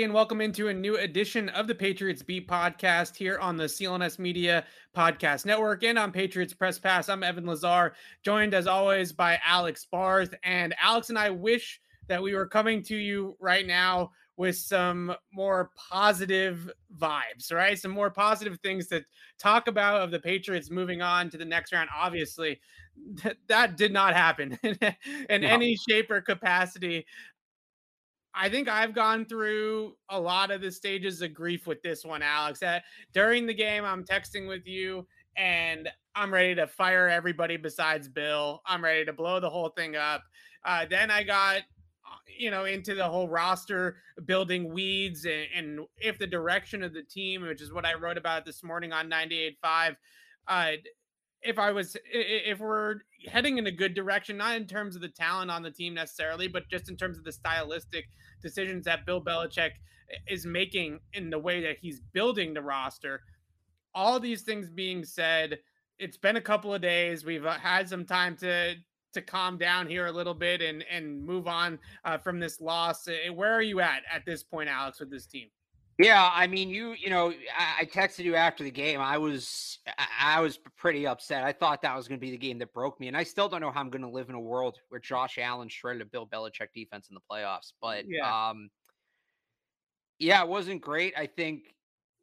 and welcome into a new edition of the Patriots Beat podcast here on the CLNS Media Podcast Network and on Patriots Press Pass. I'm Evan Lazar, joined as always by Alex Barth. And Alex and I wish that we were coming to you right now with some more positive vibes, right? Some more positive things to talk about of the Patriots moving on to the next round. Obviously, th- that did not happen in, no. any shape or capacity. I think I've gone through a lot of the stages of grief with this one, Alex. Uh, during the game, I'm texting with you and I'm ready to fire everybody besides Bill. I'm ready to blow the whole thing up. Uh, then I got, uh, you know, into the whole roster building weeds and, and, if the direction of the team, which is what I wrote about this morning on 98.5, uh, if I was if we're heading in a good direction, not in terms of the talent on the team necessarily, but just in terms of the stylistic decisions that Bill Belichick is making in the way that he's building the roster. All these things being said, it's been a couple of days. We've uh, had some time to to calm down here a little bit and and move on uh, from this loss. Where are you at at this point, Alex, with this team? Yeah, I mean, you you know, I, I, texted you after the game. I was I was pretty upset. I thought that was going to be the game that broke me, and I still don't know how I'm going to live in a world where Josh Allen shredded a Bill Belichick defense in the playoffs. But yeah, um, yeah, it wasn't great. I think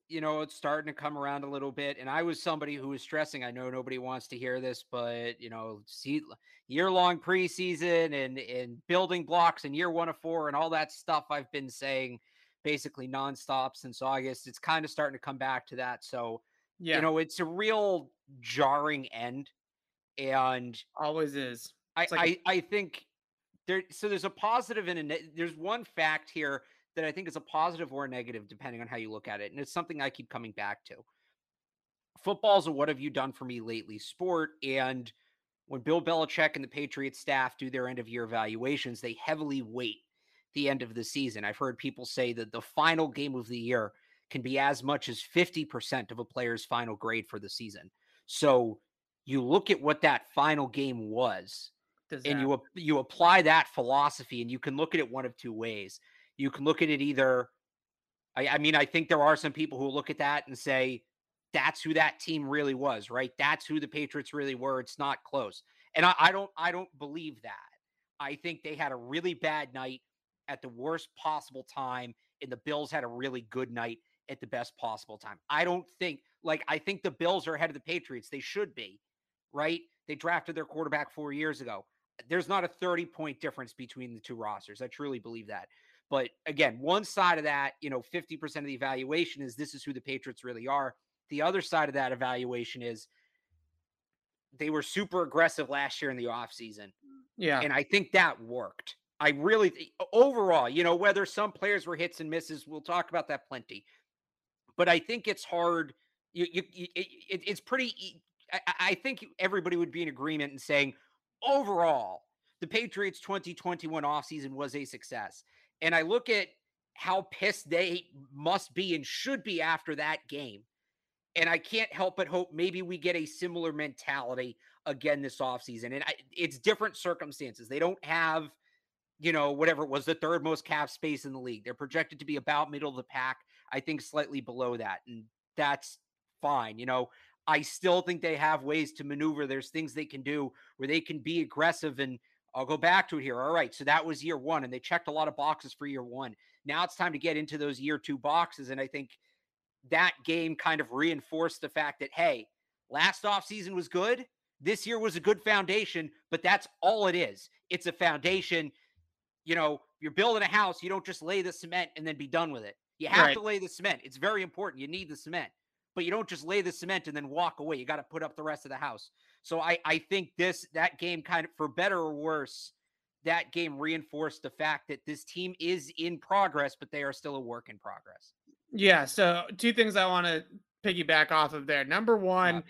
you know it's starting to come around a little bit, and I was somebody who was stressing. I know nobody wants to hear this, but you know, see, year long preseason and and building blocks and year one of four and all that stuff I've been saying basically nonstop since August. It's kind of starting to come back to that. So, yeah. you know, it's a real jarring end. And always is. I, like I, I think there, so there's a positive and a, ne- there's one fact here that I think is a positive or a negative, depending on how you look at it. And it's something I keep coming back to. Football's a what have you done for me lately sport. And when Bill Belichick and the Patriots staff do their end of year evaluations, they heavily weight the end of the season. I've heard people say that the final game of the year can be as much as 50% of a player's final grade for the season. So you look at what that final game was and you you apply that philosophy and you can look at it one of two ways. You can look at it either I, I mean I think there are some people who look at that and say that's who that team really was, right? That's who the Patriots really were. It's not close. And I, I don't I don't believe that. I think they had a really bad night at the worst possible time, and the Bills had a really good night at the best possible time. I don't think, like, I think the Bills are ahead of the Patriots. They should be, right? They drafted their quarterback four years ago. There's not a 30 point difference between the two rosters. I truly believe that. But again, one side of that, you know, 50% of the evaluation is this is who the Patriots really are. The other side of that evaluation is they were super aggressive last year in the offseason. Yeah. And I think that worked. I really overall, you know, whether some players were hits and misses, we'll talk about that plenty. But I think it's hard. You, you, it, it's pretty. I, I think everybody would be in agreement in saying overall, the Patriots 2021 offseason was a success. And I look at how pissed they must be and should be after that game. And I can't help but hope maybe we get a similar mentality again this offseason. And I, it's different circumstances. They don't have you know, whatever it was, the third most cap space in the league. They're projected to be about middle of the pack. I think slightly below that. And that's fine. You know, I still think they have ways to maneuver. There's things they can do where they can be aggressive. And I'll go back to it here. All right. So that was year one, and they checked a lot of boxes for year one. Now it's time to get into those year two boxes. And I think that game kind of reinforced the fact that, hey, last offseason was good. This year was a good foundation, but that's all it is. It's a foundation. You know, you're building a house, you don't just lay the cement and then be done with it. You have right. to lay the cement. It's very important. You need the cement, but you don't just lay the cement and then walk away. You got to put up the rest of the house. So I, I think this, that game kind of, for better or worse, that game reinforced the fact that this team is in progress, but they are still a work in progress. Yeah. So, two things I want to piggyback off of there. Number one,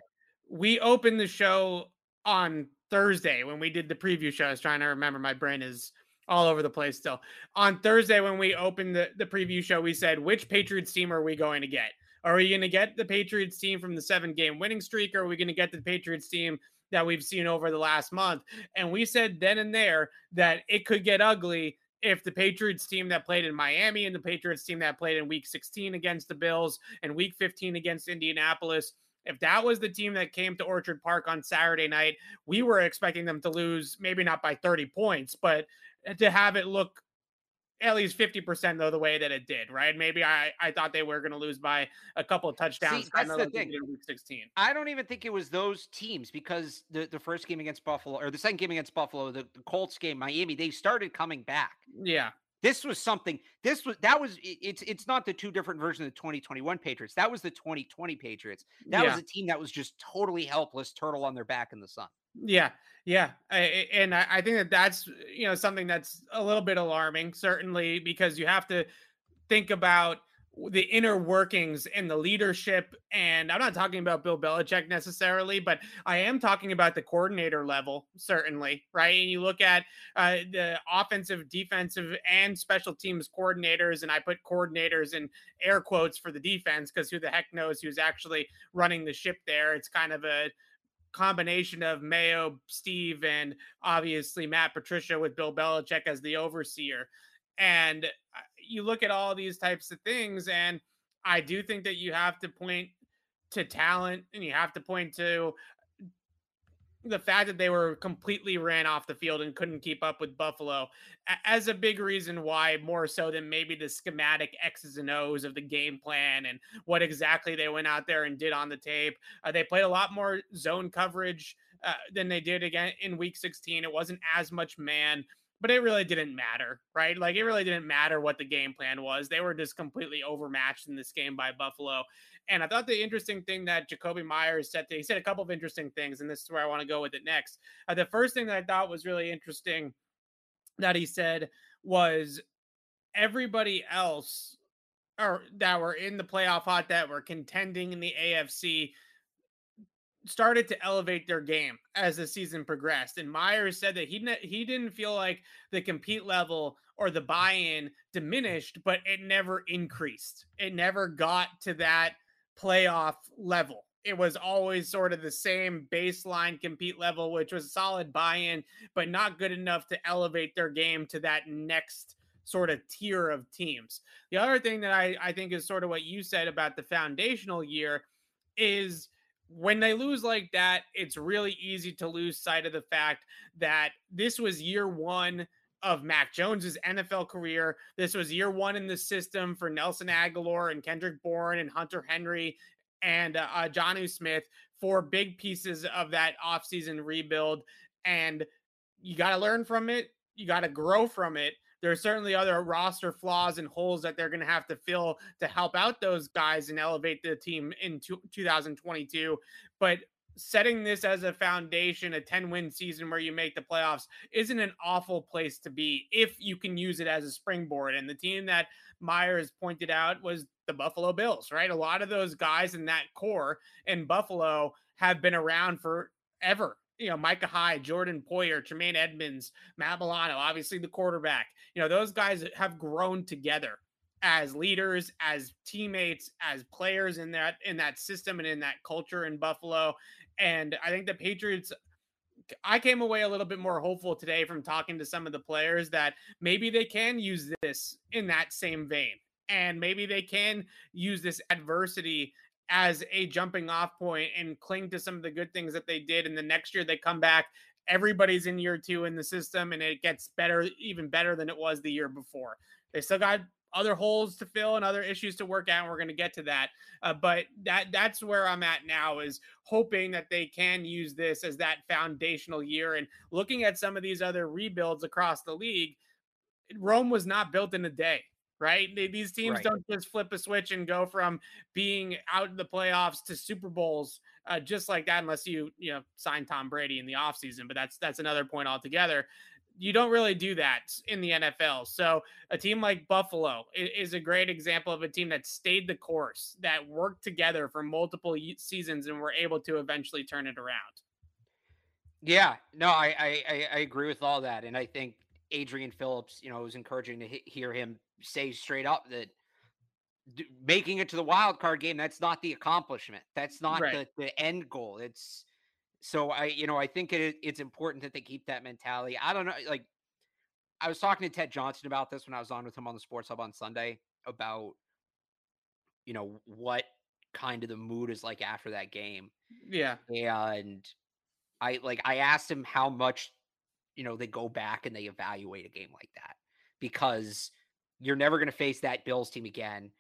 we opened the show on Thursday when we did the preview show. I was trying to remember. My brain is all over the place still. On Thursday, when we opened the, the preview show, we said, which Patriots team are we going to get? Are we going to get the Patriots team from the seven game winning streak, or are we going to get the Patriots team that we've seen over the last month? And we said then and there that it could get ugly if the Patriots team that played in Miami and the Patriots team that played in week 16 against the Bills and week 15 against Indianapolis if that was the team that came to Orchard Park on Saturday night, we were expecting them to lose, maybe not by 30 points, but Uh, to have it look at least 50% though the way that it did, right? Maybe I, I thought they were going to lose by a couple of touchdowns. See, that's the like thing. Week 16. I don't even think it was those teams because the, the first game against Buffalo or the second game against Buffalo, the, the Colts game, Miami, they started coming back. Yeah. This was something. This was that was it's it's not the two different versions of the 2021 Patriots. That was the 2020 Patriots. That yeah. was a team that was just totally helpless, turtle on their back in the sun. Yeah, yeah, I, and I think that that's you know something that's a little bit alarming, certainly because you have to think about the inner workings and the leadership. And I'm not talking about Bill Belichick necessarily, but I am talking about the coordinator level, certainly, right? And you look at uh, the offensive, defensive, and special teams coordinators, and I put coordinators in air quotes for the defense because who the heck knows who's actually running the ship there? It's kind of a combination of Mayo, Steve, and obviously Matt Patricia with Bill Belichick as the overseer. And uh, you look at all these types of things, and I do think that you have to point to talent and you have to point to the fact that they were completely ran off the field and couldn't keep up with Buffalo as a big reason why, more so than maybe the schematic X's and O's of the game plan and what exactly they went out there and did on the tape. Uh, they played a lot more zone coverage uh, than they did again in week 16. It wasn't as much man but it really didn't matter, right? Like it really didn't matter what the game plan was. They were just completely overmatched in this game by Buffalo. And I thought the interesting thing that Jakobi Meyers said, he said a couple of interesting things, and this is where I want to go with it next. Uh, the first thing that I thought was really interesting that he said was everybody else or that were in the playoff hot that were contending in the AFC started to elevate their game as the season progressed. And Meyers said that he ne- he didn't feel like the compete level or the buy-in diminished, but it never increased. It never got to that playoff level. It was always sort of the same baseline compete level, which was solid buy-in, but not good enough to elevate their game to that next sort of tier of teams. The other thing that I, I think is sort of what you said about the foundational year is when they lose like that, it's really easy to lose sight of the fact that this was year one of Mac Jones's NFL career. This was year one in the system for Nelson Agholor and Kendrick Bourne and Hunter Henry and uh, uh, Smith for big pieces of that offseason rebuild. And you got to learn from it. You got to grow from it there are certainly other roster flaws and holes that they're going to have to fill to help out those guys and elevate the team in 2022. But setting this as a foundation, a 10 win season where you make the playoffs, isn't an awful place to be if you can use it as a springboard. And the team that Meyers pointed out was the Buffalo Bills, right? A lot of those guys in that core in Buffalo have been around forever you know, Micah Hyde, Jordan Poyer, Tremaine Edmunds, Matt Milano, obviously the quarterback. You know, those guys have grown together as leaders, as teammates, as players in that in that system and in that culture in Buffalo. And I think the Patriots I came away a little bit more hopeful today from talking to some of the players that maybe they can use this in that same vein. And maybe they can use this adversity as a jumping off point and cling to some of the good things that they did. And the next year they come back, everybody's in year two in the system, and it gets better, even better than it was the year before. They still got other holes to fill and other issues to work out. And we're going to get to that. Uh, but that that's where I'm at now is hoping that they can use this as that foundational year and looking at some of these other rebuilds across the league. Rome was not built in a day right? These teams right. don't just flip a switch and go from being out in the playoffs to Super Bowls uh, just like that, unless you you know sign Tom Brady in the offseason. But that's that's another point altogether. You don't really do that in the NFL. So a team like Buffalo is a great example of a team that stayed the course, that worked together for multiple seasons, and were able to eventually turn it around. Yeah, no, I I, I agree with all that, and I think Adrian Phillips, you know, it was encouraging to hear him say straight up that making it to the wild card game that's not the accomplishment. That's not right. the, the end goal. It's so I you know I think it, it's important that they keep that mentality. I don't know like I was talking to Ted Johnson about this when I was on with him on the Sports Hub on Sunday about you know what kind of the mood is like after that game. Yeah. And I like I asked him how much you know they go back and they evaluate a game like that because you're never going to face that Bills team again.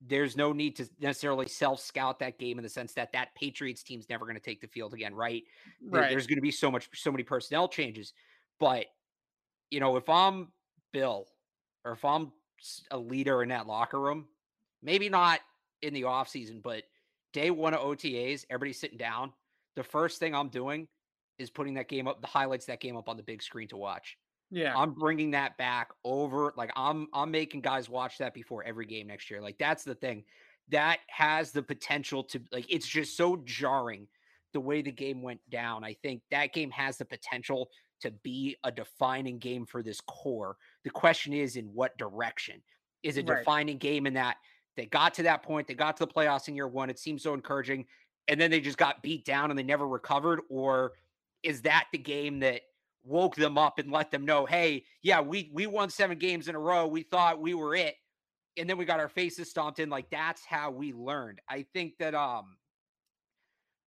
There's no need to necessarily self scout that game in the sense that that Patriots team's never going to take the field again, right? right? There's going to be so much, so many personnel changes. But, you know, if I'm Bill or if I'm a leader in that locker room, maybe not in the offseason, but day one of OTAs, everybody's sitting down. The first thing I'm doing is putting that game up, the highlights that game up on the big screen to watch. Yeah. I'm bringing that back over like I'm I'm making guys watch that before every game next year. Like that's the thing. That has the potential to like it's just so jarring the way the game went down. I think that game has the potential to be a defining game for this core. The question is in what direction? Is a right. defining game in that they got to that point, they got to the playoffs in year 1, it seems so encouraging and then they just got beat down and they never recovered or is that the game that woke them up and let them know, hey, yeah, we we won seven games in a row. We thought we were it. And then we got our faces stomped in. Like that's how we learned. I think that um,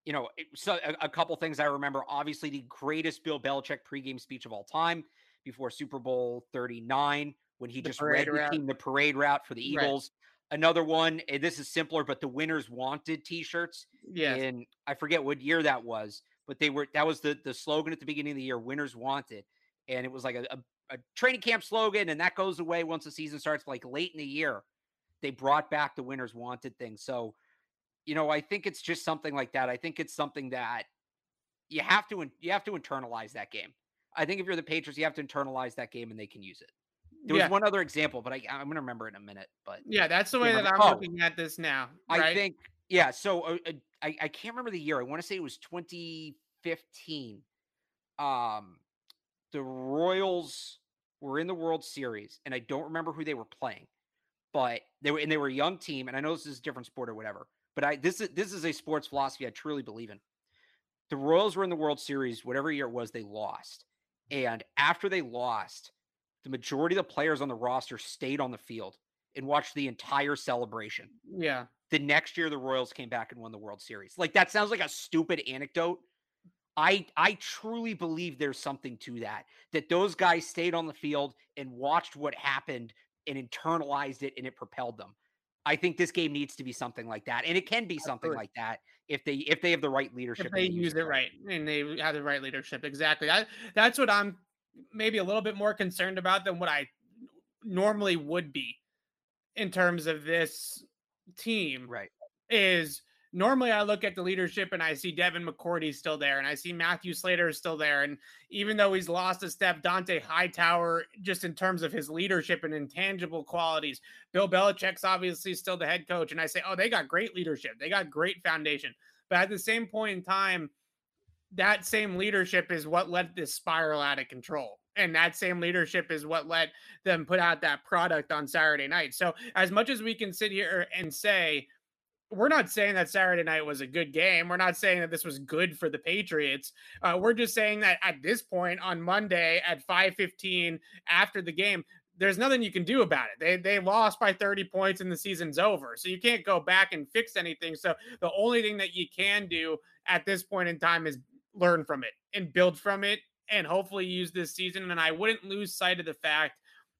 you know, so a, a couple things I remember. Obviously, the greatest Bill Belichick pregame speech of all time before Super Bowl 39, when he the just read the team the parade route for the Eagles. Right. Another one, and this is simpler, but the winners wanted t-shirts. Yeah. And I forget what year that was but they were that was the the slogan at the beginning of the year winners wanted and it was like a, a, a, training camp slogan and that goes away once the season starts like late in the year they brought back the winners wanted thing. So you know i think it's just something like that. I think it's something that you have to you have to internalize that game. I think if you're the patriots you have to internalize that game and they can use it. There yeah. was one other example but I, i'm going to remember in a minute but yeah that's the way that i'm oh, looking at this now right? i think yeah so uh, uh I, I can't remember the year. I want to say it was 2015. Um, the Royals were in the World Series, and I don't remember who they were playing, but they were and they were a young team. And I know this is a different sport or whatever, but I this is this is a sports philosophy I truly believe in. The Royals were in the World Series, whatever year it was, they lost. And after they lost, the majority of the players on the roster stayed on the field and watched the entire celebration. Yeah. The next year, the Royals came back and won the World Series. Like that sounds like a stupid anecdote. I I truly believe there's something to that. That those guys stayed on the field and watched what happened and internalized it, and it propelled them. I think this game needs to be something like that, and it can be something like that if they if they have the right leadership. If they use it right and they have the right leadership, exactly. I, that's what I'm maybe a little bit more concerned about than what I normally would be in terms of this team right is normally I look at the leadership and I see Devin McCourty still there and I see Matthew Slater is still there. And even though he's lost a step, Dont'a Hightower, just in terms of his leadership and intangible qualities, Bill Belichick's obviously still the head coach. And I say, oh, they got great leadership. They got great foundation. But at the same point in time, that same leadership is what let this spiral out of control and that same leadership is what let them put out that product on Saturday night. So, as much as we can sit here and say, we're not saying that Saturday night was a good game. We're not saying that this was good for the Patriots. Uh, we're just saying that at this point on Monday at 5:15 after the game, there's nothing you can do about it. They they lost by 30 points and the season's over. So you can't go back and fix anything. So the only thing that you can do at this point in time is learn from it and build from it and hopefully use this season. And I wouldn't lose sight of the fact,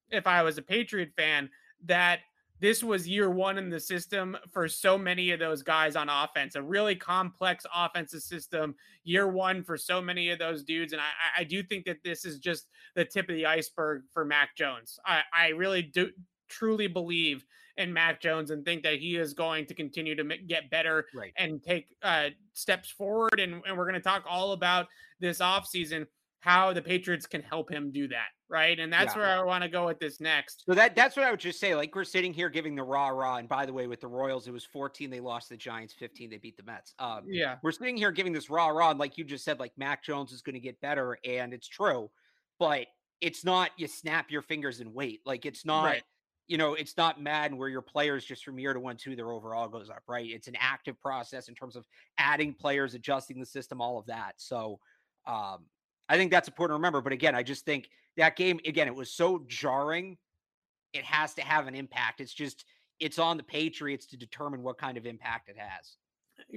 if I was a Patriot fan, that this was year one in the system for so many of those guys on offense. A really complex offensive system, year one for so many of those dudes. And I, I do think that this is just the tip of the iceberg for Mac Jones. I, I really do truly believe in Mac Jones and think that he is going to continue to get better right. and take uh, steps forward. And, and we're going to talk all about this offseason how the Patriots can help him do that, right? And that's yeah. where I want to go with this next. So that that's what I would just say. Like we're sitting here giving the rah rah. And by the way, with the Royals, it was 14 they lost the Giants, 15 they beat the Mets. Um, yeah, we're sitting here giving this rah rah, and like you just said, like Mac Jones is going to get better, and it's true, but it's not you snap your fingers and wait. Like it's not. Right. You know, it's not Madden where your players just from year to one, two, their overall goes up, right? It's an active process in terms of adding players, adjusting the system, all of that. So, um, I think that's important to remember. But again, I just think that game, again, it was so jarring. It has to have an impact. It's just, it's on the Patriots to determine what kind of impact it has.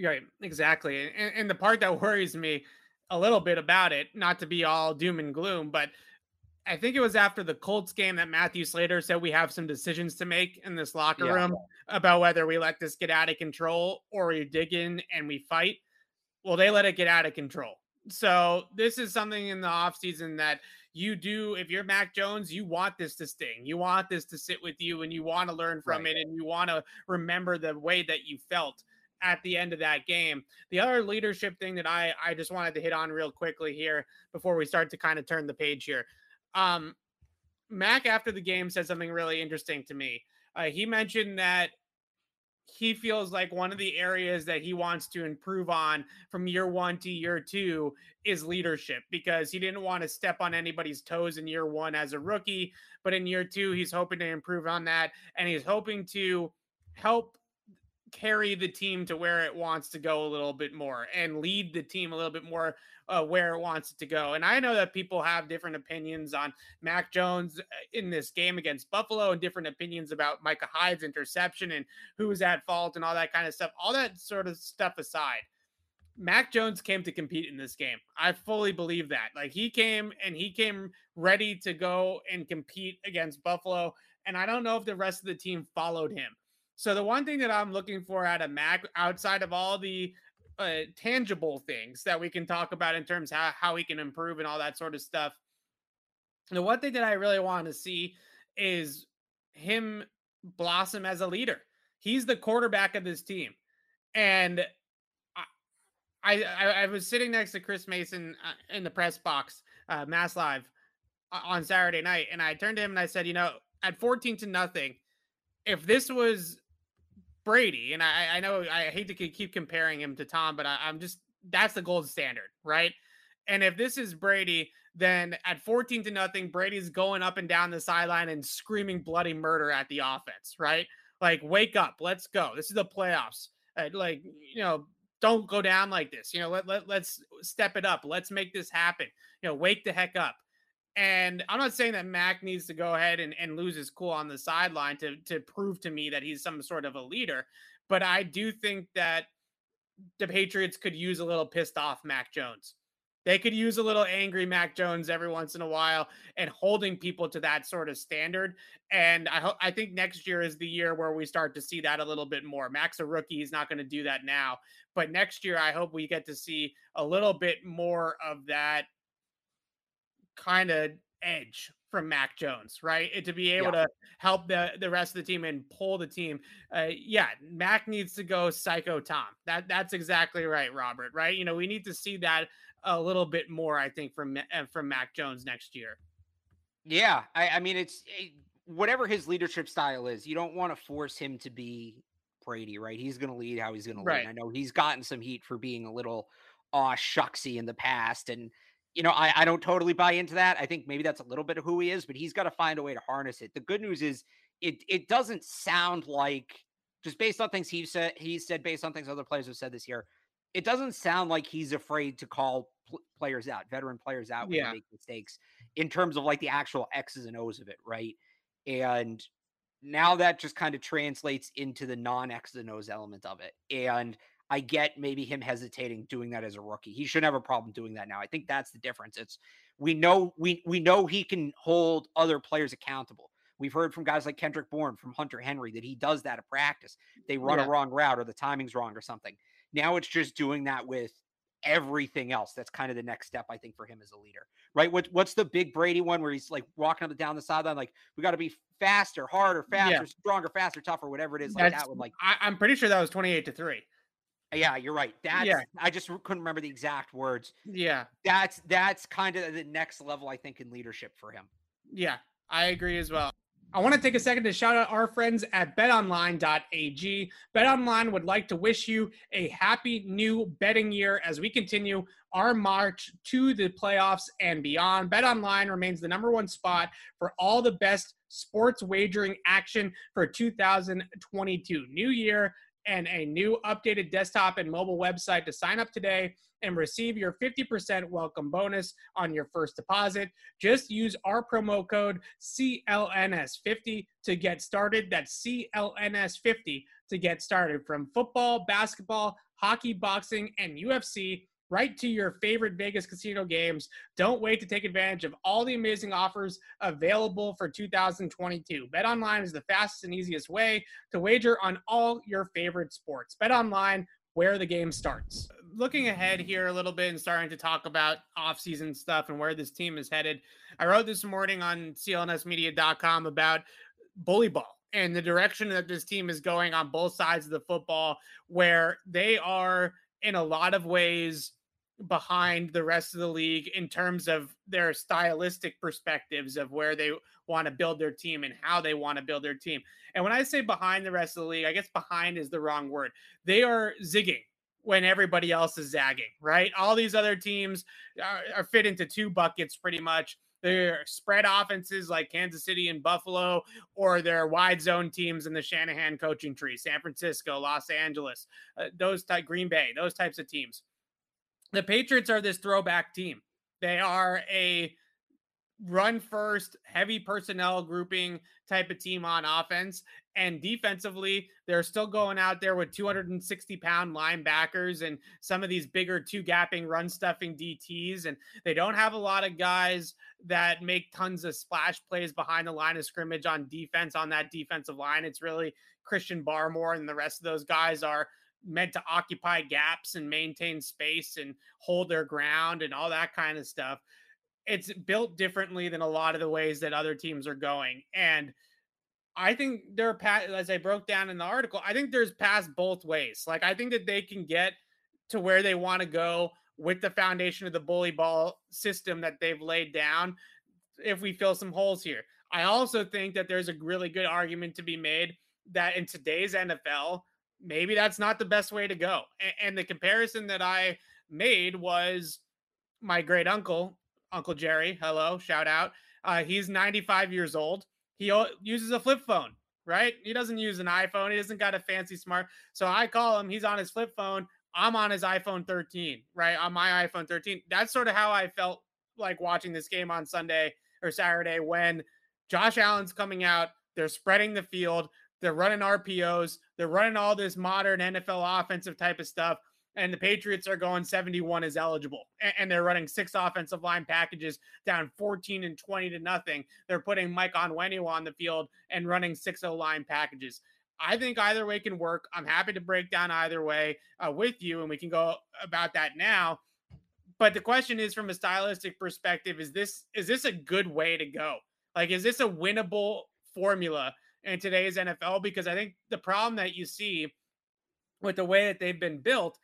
Right, exactly. And, and the part that worries me a little bit about it, not to be all doom and gloom, but I think it was after the Colts game that Matthew Slater said we have some decisions to make in this locker yeah. room about whether we let this get out of control or we dig in and we fight. Well, they let it get out of control. So this is something in the offseason that you do if you're Mac Jones, you want this to sting. You want this to sit with you and you want to learn from right. it and you want to remember the way that you felt at the end of that game. The other leadership thing that I I just wanted to hit on real quickly here before we start to kind of turn the page here. Um Mac after the game said something really interesting to me. Uh, he mentioned that he feels like one of the areas that he wants to improve on from year one to year two is leadership because he didn't want to step on anybody's toes in year one as a rookie. But in year two, he's hoping to improve on that and he's hoping to help carry the team to where it wants to go a little bit more and lead the team a little bit more uh, where it wants it to go. And I know that people have different opinions on Mac Jones uh, in this game against Buffalo and different opinions about Micah Hyde's interception and who's at fault and all that kind of stuff. All that sort of stuff aside, Mac Jones came to compete in this game. I fully believe that. Like he came and he came ready to go and compete against Buffalo. And I don't know if the rest of the team followed him. So the one thing that I'm looking for out of Mac, outside of all the uh, tangible things that we can talk about in terms how, how he can improve and all that sort of stuff, the one thing that I really want to see is him blossom as a leader. He's the quarterback of this team, and I I, I was sitting next to Chris Mason uh, in the press box, uh, Mass Live, on Saturday night, and I turned to him and I said, you know, at fourteen to nothing, if this was Brady, and I, I know I hate to keep comparing him to Tom, but I, I'm just that's the gold standard, right? And if this is Brady, then at 14 to nothing, Brady's going up and down the sideline and screaming bloody murder at the offense, right? Like, wake up, let's go. This is the playoffs. Uh, like, you know, don't go down like this. You know, let, let, let's step it up. Let's make this happen. You know, wake the heck up. And I'm not saying that Mac needs to go ahead and, and lose his cool on the sideline to, to prove to me that he's some sort of a leader. But I do think that the Patriots could use a little pissed off Mac Jones. They could use a little angry Mac Jones every once in a while and holding people to that sort of standard. And I hope I think next year is the year where we start to see that a little bit more. Mac's a rookie; he's not going to do that now. But next year, I hope we get to see a little bit more of that kind of edge from Mac Jones, right? It, to be able yeah. to help the the rest of the team and pull the team. Uh, yeah, Mac needs to go psycho Tom. That that's exactly right, Robert. Right? You know, we need to see that a little bit more. I think from uh, from Mac Jones next year. Yeah, I, I mean, it's it, eh, whatever his leadership style is. You don't want to force him to be Brady, right? He's going to lead how he's going to lead. I know he's gotten some heat for being a little aw shucksy in the past and you know, I, I don't totally buy into that. I think maybe that's a little bit of who he is, but he's got to find a way to harness it. The good news is it it doesn't sound like just based on things he said he said based on things other players have said this year, it doesn't sound like he's afraid to call pl- players out, veteran players out when yeah. they make mistakes in terms of like the actual X's and O's of it, right? And now that just kind of translates into the non X's and O's element of it. And I get maybe him hesitating doing that as a rookie. He shouldn't have a problem doing that now. I think that's the difference. It's we know we we know he can hold other players accountable. We've heard from guys like Kendrick Bourne, from Hunter Henry, that he does that at practice. They run Yeah. a wrong route or the timing's wrong or something. Now it's just doing that with everything else. That's kind of the next step, I think, for him as a leader, right? What, what's the big Brady one where he's like walking up and down the sideline, like we got to be faster, harder, faster, Yeah. stronger, faster, tougher, whatever it is. Like That's- that one, like I, I'm pretty sure that was 28 to three. Yeah, you're right. That's Yeah. I just couldn't remember the exact words. Yeah, That's that's kind of the next level, I think, in leadership for him. yeah, I agree as well. I want to take a second to shout out our friends at betonline.ag. BetOnline would like to wish you a happy new betting year as we continue our march to the playoffs and beyond. BetOnline remains the number one spot for all the best sports wagering action for 2022. New year and a new updated desktop and mobile website to sign up today and receive your 50% welcome bonus on your first deposit. Just use our promo code CLNS50 to get started. That's CLNS50 to get started from football, basketball, hockey, boxing, and UFC right to your favorite Vegas casino games. Don't wait to take advantage of all the amazing offers available for 2022. Bet online is the fastest and easiest way to wager on all your favorite sports. Bet online where the game starts. Looking ahead here a little bit and starting to talk about offseason stuff and where this team is headed. I wrote this morning on clnsmedia.com about bully ball and the direction that this team is going on both sides of the football, where they are in a lot of ways behind the rest of the league in terms of their stylistic perspectives of where they want to build their team and how they want to build their team. And when I say behind the rest of the league, I guess behind is the wrong word. They are zigging when everybody else is zagging, right? All these other teams are, are fit into two buckets pretty much. They're spread offenses like Kansas City and Buffalo, or they're wide zone teams in the Shanahan coaching tree, San Francisco, Los Angeles, uh, those type, Green Bay, those types of teams. The Patriots are this throwback team. They are a run first, heavy personnel grouping type of team on offense. And defensively, they're still going out there with 260 pound linebackers and some of these bigger two gapping run stuffing DTs. And they don't have a lot of guys that make tons of splash plays behind the line of scrimmage on defense on that defensive line. It's really Christian Barmore and the rest of those guys are meant to occupy gaps and maintain space and hold their ground and all that kind of stuff. It's built differently than a lot of the ways that other teams are going. And I think they're as I broke down in the article, I think there's paths both ways. Like I think that they can get to where they want to go with the foundation of the bully ball system that they've laid down if we fill some holes here. I also think that there's a really good argument to be made that in today's NFL, maybe that's not the best way to go. And, and the comparison that I made was my great uncle, Uncle Jerry. Hello, shout out. Uh, he's 95 years old. He uses a flip phone, right? He doesn't use an iPhone. He doesn't got a fancy smart. So I call him. He's on his flip phone. I'm on his iPhone 13, right? On my iPhone 13. That's sort of how I felt like watching this game on Sunday or Saturday when Josh Allen's coming out. They're spreading the field. They're running RPOs. They're running all this modern NFL offensive type of stuff. And the Patriots are going 71 is eligible. And, they're running six offensive line packages down 14 and 20 to nothing. They're putting Mike Onwenu on the field and running 6 0 line packages. I think either way can work. I'm happy to break down either way uh, with you, and we can go about that now. But the question is, from a stylistic perspective, is this is this a good way to go? Like, is this a winnable formula in today's NFL? Because I think the problem that you see with the way that they've been built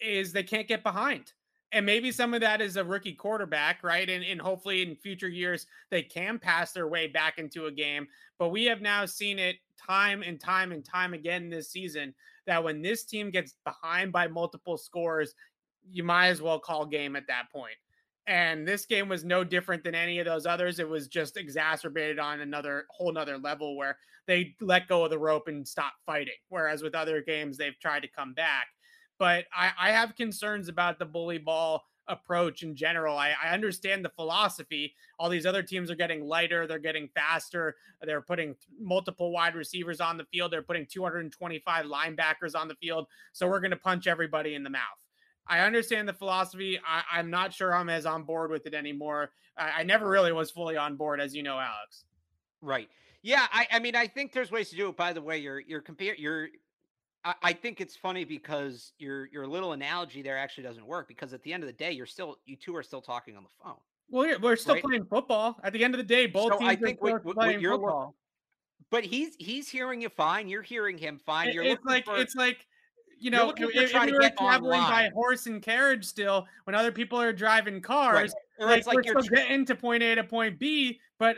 is they can't get behind. And maybe some of that is a rookie quarterback, right? And, and hopefully in future years, they can pass their way back into a game. But we have now seen it time and time and time again this season that when this team gets behind by multiple scores, you might as well call game at that point. And this game was no different than any of those others. It was just exacerbated on another whole nother level where they let go of the rope and stop fighting. Whereas with other games, they've tried to come back. But I, I have concerns about the bully ball approach in general. I, I, understand the philosophy. All these other teams are getting lighter, they're getting faster, they're putting multiple wide receivers on the field, they're putting 225 linebackers on the field. So we're going to punch everybody in the mouth. I understand the philosophy. I, am not sure I'm as on board with it anymore. I, I never really was fully on board, as you know, Alex. Right. Yeah, I, I mean, I think there's ways to do it. By the way, you're you're compare you're. I, I think it's funny because your your little analogy there actually doesn't work because at the end of the day, you're still you two are still talking on the phone. Well, yeah, we're still Right. playing football. At the end of the day, both So teams I are think still what- what- playing you're football. But he's he's hearing you fine. You're hearing him fine. You're it's like for, it's like you know, if, if trying we were traveling by horse and carriage still, when other people are driving cars, or like, it's like we're you're still getting to point A to point B, but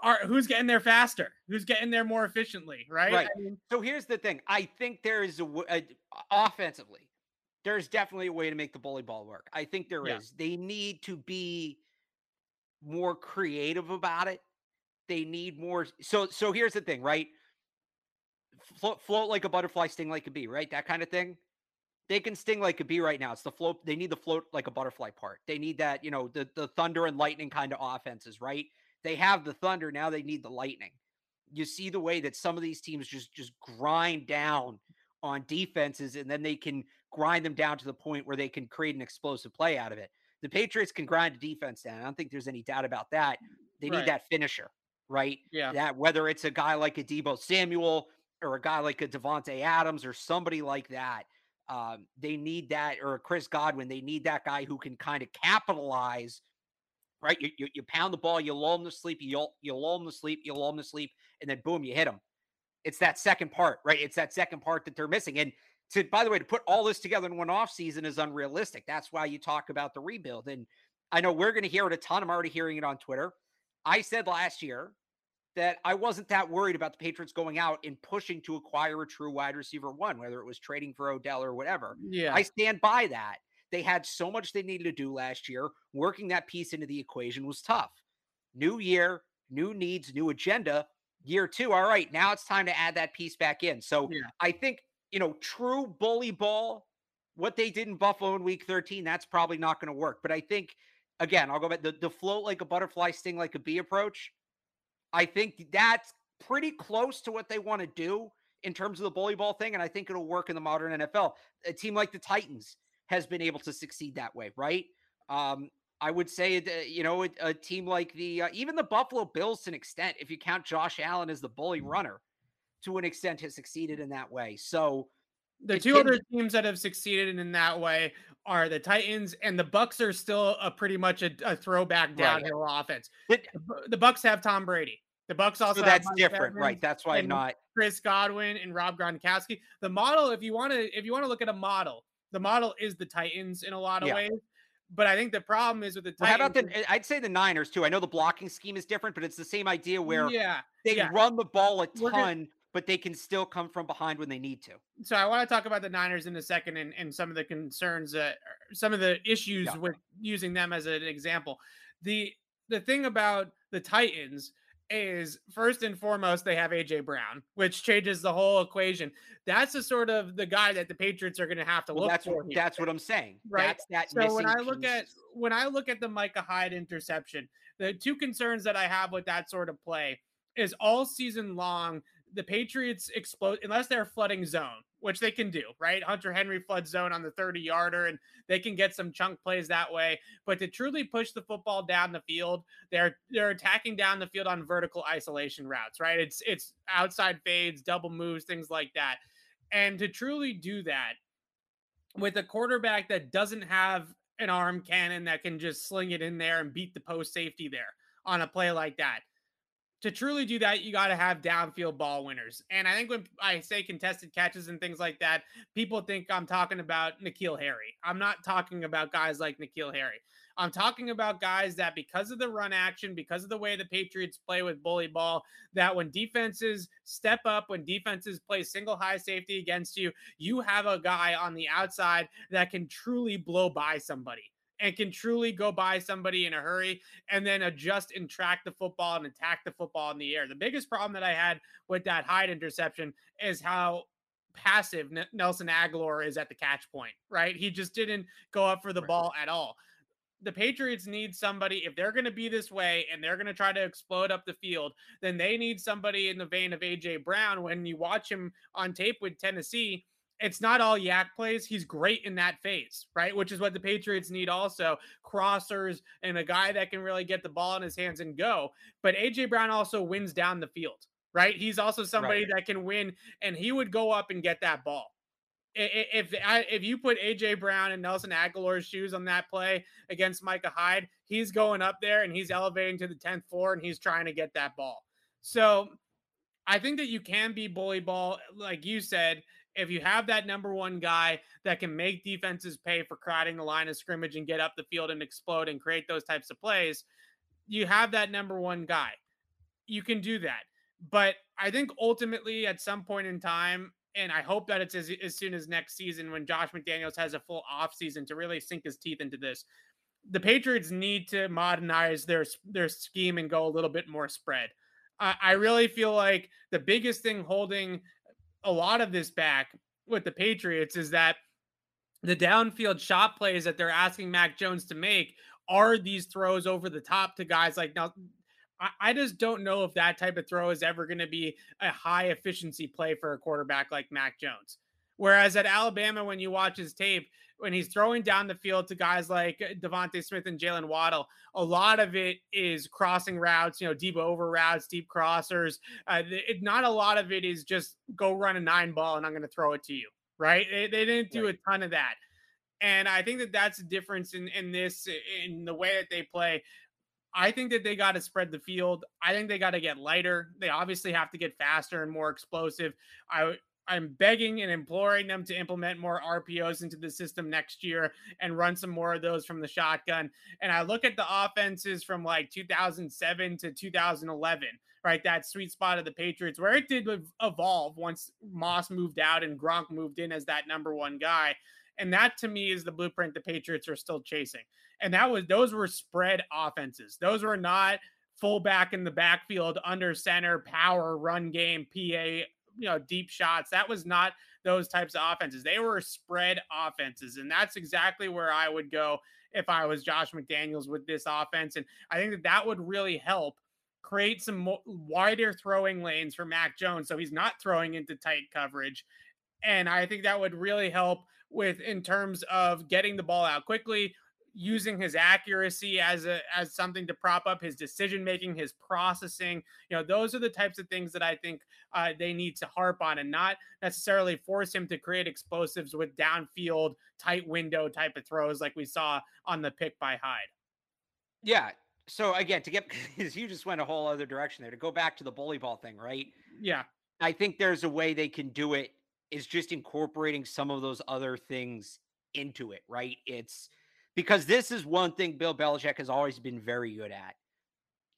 are who's getting there faster? Who's getting there more efficiently? Right? Right. I mean, So here's the thing. I think there is a, w- a- offensively, there's definitely a way to make the bully ball work. I think there is. Yeah. They need to be more creative about it. They need more. So so here's the thing, right? Float, float like a butterfly, sting like a bee, right? That kind of thing. They can sting like a bee right now. It's the float. They need the float like a butterfly part. They need that, you know, the the thunder and lightning kind of offenses, right? They have the thunder now. They need the lightning you see the way that some of these teams just just grind down on defenses and then they can grind them down to the point where they can create an explosive play out of it. The Patriots can grind a defense down. I don't think there's any doubt about that. They Right. need that finisher, right? yeah. That whether it's a guy like a Deebo Samuel or a guy like a Davante Adams or somebody like that, um, they need that or a Chris Godwin. They need that guy who can kind of capitalize. Right, you, you, you pound the ball, you lull them to sleep, you you lull them to sleep, you lull them to sleep, and then boom, you hit them. It's that second part, right? It's that second part that they're missing. And to by the way, to put all this together in one off season is unrealistic. That's why you talk about the rebuild. And I know we're going to hear it a ton. I'm already hearing it on Twitter. I said last year that I wasn't that worried about the Patriots going out and pushing to acquire a true wide receiver one, whether it was trading for Odell or whatever. Yeah. I stand by that. They had so much they needed to do last year. Working that piece into the equation was tough. New year, new needs, new agenda. Year two, all right, now it's time to add that piece back in. So Yeah. I think, you know, true bully ball, what they did in Buffalo in week 13, that's probably not going to work. But I think, again, I'll go back the, the float like a butterfly, sting like a bee approach. I think that's pretty close to what they want to do in terms of the bully ball thing. And I think it'll work in the modern NFL. A team like the Titans has been able to succeed that way, right? Um, I would say, that, you know, a, a team like the, uh, even the Buffalo Bills to an extent, if you count Josh Allen as the bully runner, to an extent has succeeded in that way. So, the two other teams that have succeeded in that way are the Titans and the Bucs are still a pretty much a, a throwback Right. downhill offense. It- The Bucs have Tom Brady. The Bucs also so that's different, right? That's why I'm not. Chris Godwin and Rob Gronkowski. The model, if you want to, if you want to look at a model, the model is the Titans in a lot of Yeah. ways. But I think the problem is with the Well, how about the? I'd say the Niners too. I know the blocking scheme is different, but it's the same idea where yeah. they yeah. run the ball a ton, gonna- but they can still come from behind when they need to. so I want to talk about the Niners in a second and, and some of the concerns that er, some of the issues Yeah. with using them as an example. The the thing about the Titans is first and foremost they have AJ Brown, which changes the whole equation. That's the sort of the guy that the Patriots are going to have to Well, look that's for. what that's what I'm saying. Right. That's that. So when I look piece. at when I look at the Micah Hyde interception, the two concerns that I have with that sort of play is all season long the Patriots explode unless they're flooding zone, which they can do, right? Hunter Henry flood zone on the 30 yarder and they can get some chunk plays that way. But to truly push the football down the field, they're they're attacking down the field on vertical isolation routes, right? It's it's outside fades, double moves, things like that. And to truly do that with a quarterback that doesn't have an arm cannon that can just sling it in there and beat the post safety there on a play like that. To truly do that, you got to have downfield ball winners. And I think when I say contested catches and things like that, people think I'm talking about N'Keal Harry. I'm not talking about guys like N'Keal Harry. I'm talking about guys that because of the run action, because of the way the Patriots play with bully ball, that when defenses step up, when defenses play single high safety against you, you have a guy on the outside that can truly blow by somebody and can truly go by somebody in a hurry and then adjust and track the football and attack the football in the air. The biggest problem that I had with that Hyde interception is how passive N- Nelson Agholor is at the catch point, right? He just didn't go up for the Right. ball at all. The Patriots need somebody, if they're going to be this way and they're going to try to explode up the field, then they need somebody in the vein of AJ Brown. When you watch him on tape with Tennessee, it's not all YAC plays. He's great in that phase, right? Which is what the Patriots need also crossers and a guy that can really get the ball in his hands and go. But AJ Brown also wins down the field, right? He's also somebody right. that can win and he would go up and get that ball. If if you put AJ Brown and Nelson Agholor's shoes on that play against Micah Hyde, he's going up there and he's elevating to the 10th floor and he's trying to get that ball. So I think that you can be bully ball, like you said, if you have that number one guy that can make defenses pay for crowding the line of scrimmage and get up the field and explode and create those types of plays, you have that number one guy. You can do that. But I think ultimately at some point in time, and I hope that it's as, as soon as next season when Josh McDaniels has a full offseason to really sink his teeth into this. The Patriots need to modernize their their scheme and go a little bit more spread. I really feel like the biggest thing holding a lot of this back with the Patriots is that the downfield shot plays that they're asking Mac Jones to make are these throws over the top to guys like now. I just don't know if that type of throw is ever going to be a high efficiency play for a quarterback like Mac Jones. Whereas at Alabama, when you watch his tape, when he's throwing down the field to guys like uh, DeVonta Smith and Jaylen Waddle, a lot of it is crossing routes, you know, deep over routes, deep crossers. Uh, it, not a lot of it is just go run a nine ball and I'm going to throw it to you, right? They, they didn't do right. a ton of that. And I think that that's a difference in, in this, in the way that they play. I think that they got to spread the field. I think they got to get lighter. They obviously have to get faster and more explosive. I I'm begging and imploring them to implement more RPOs into the system next year and run some more of those from the shotgun. And I look at the offenses from like 2007 to 2011, right? That sweet spot of the Patriots where it did evolve once Moss moved out and Gronk moved in as that number one guy. And that to me is the blueprint the Patriots are still chasing. And that was those were spread offenses. Those were not fullback in the backfield, under center, power, run game, PA you know deep shots. That was not those types of offenses. They were spread offenses, and that's exactly where I would go if I was Josh McDaniels with this offense. And I think that that would really help create some more, wider throwing lanes for Mac Jones, so he's not throwing into tight coverage. And I think that would really help with in terms of getting the ball out quickly, using his accuracy as a as something to prop up his decision making, his processing. You know, those are the types of things that I think uh, they need to harp on, and not necessarily force him to create explosives with downfield tight window type of throws like we saw on the pick by Hyde. Yeah. So again, to get because you just went a whole other direction there. To go back to the bully ball thing, right? Yeah. I think there's a way they can do it. Is just incorporating some of those other things into it, right? It's because this is one thing Bill Belichick has always been very good at.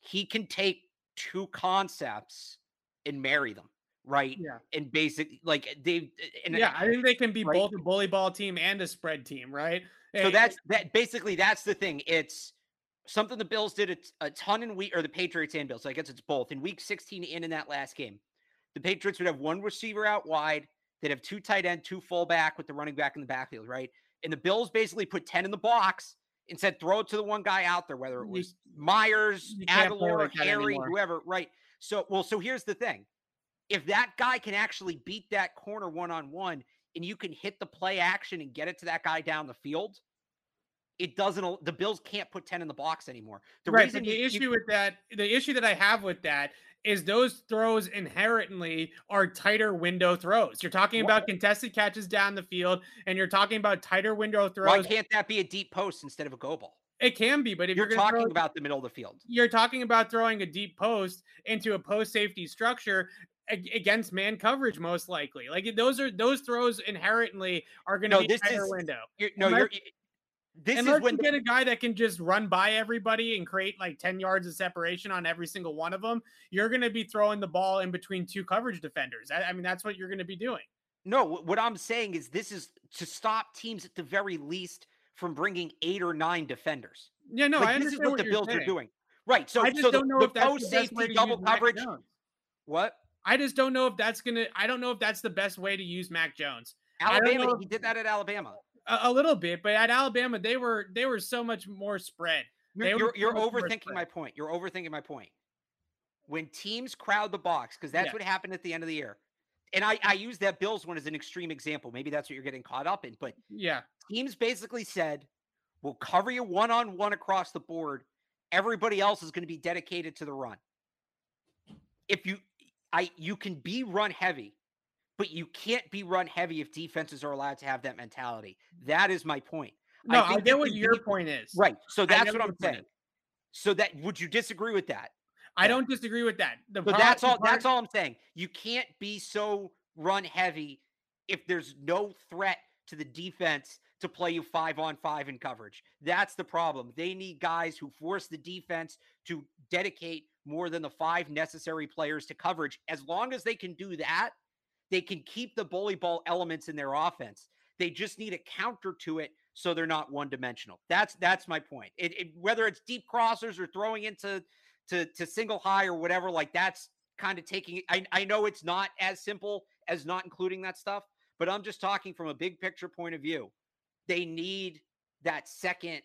He can take two concepts and marry them, right? Yeah. And basic like they and yeah, I think they can be right? both a bully ball team and a spread team, right? So eh, that's that basically that's the thing. It's something the Bills did a, a ton in week or the Patriots and Bills. So I guess it's both. In week 16 and in that last game, the Patriots would have one receiver out wide. They'd have two tight end, two fullback with the running back in the backfield, right? And the Bills basically put 10 in the box and said, throw it to the one guy out there, whether it was Meyers, Agholor, Harry, whoever, right? So, well, so here's the thing. If that guy can actually beat that corner one on one and you can hit the play action and get it to that guy down the field, it doesn't the bills can't put 10 in the box anymore the right, reason the you, issue you, with that the issue that i have with that is those throws inherently are tighter window throws. You're talking about contested catches down the field, and you're talking about tighter window throws. Why can't that be a deep post instead of a go ball? It can be, but if you're, you're talking throw, about the middle of the field, you're talking about throwing a deep post into a post safety structure against man coverage, most likely. Like those are those throws inherently are going to no, be tighter is, window. You're, no, you're this Unless is when you get a guy that can just run by everybody and create like 10 yards of separation on every single one of them, you're going to be throwing the ball in between two coverage defenders. I, I mean, that's what you're going to be doing. No, what I'm saying is this is to stop teams at the very least from bringing eight or nine defenders. Yeah, no, like, this is what, what the Bills saying. are doing. Right. So, I just so don't the, know the if that's post safety double coverage. What? I just don't know if that's gonna. I don't know if that's the best way to use Mac Jones. Alabama, he did that at Alabama a, a, little bit, but at Alabama they were they were so much more spread. You're, you're, you're overthinking my point. You're overthinking my point. When teams crowd the box, because that's yeah. what happened at the end of the year. and I, I use that Bills one as an extreme example. Maybe that's what you're getting caught up in. But yeah, teams basically said, we'll cover you one on one across the board. Everybody else is going to be dedicated to the run. If you I you can be run heavy, but you can't be run heavy if defenses are allowed to have that mentality. That is my point. No, I, I get what your point is. Right. So that's what I'm saying. So that would you disagree with that? I don't disagree with that. The but that's all. Part, that's all I'm saying. You can't be so run heavy if there's no threat to the defense to play you five on five in coverage. That's the problem. They need guys who force the defense to dedicate more than the five necessary players to coverage. As long as they can do that, they can keep the bully ball elements in their offense. They just need a counter to it so they're not one dimensional. That's that's my point. It, it, whether it's deep crossers or throwing into to to single high or whatever, like that's kind of taking. I I know it's not as simple as not including that stuff, but I'm just talking from a big picture point of view. They need that second.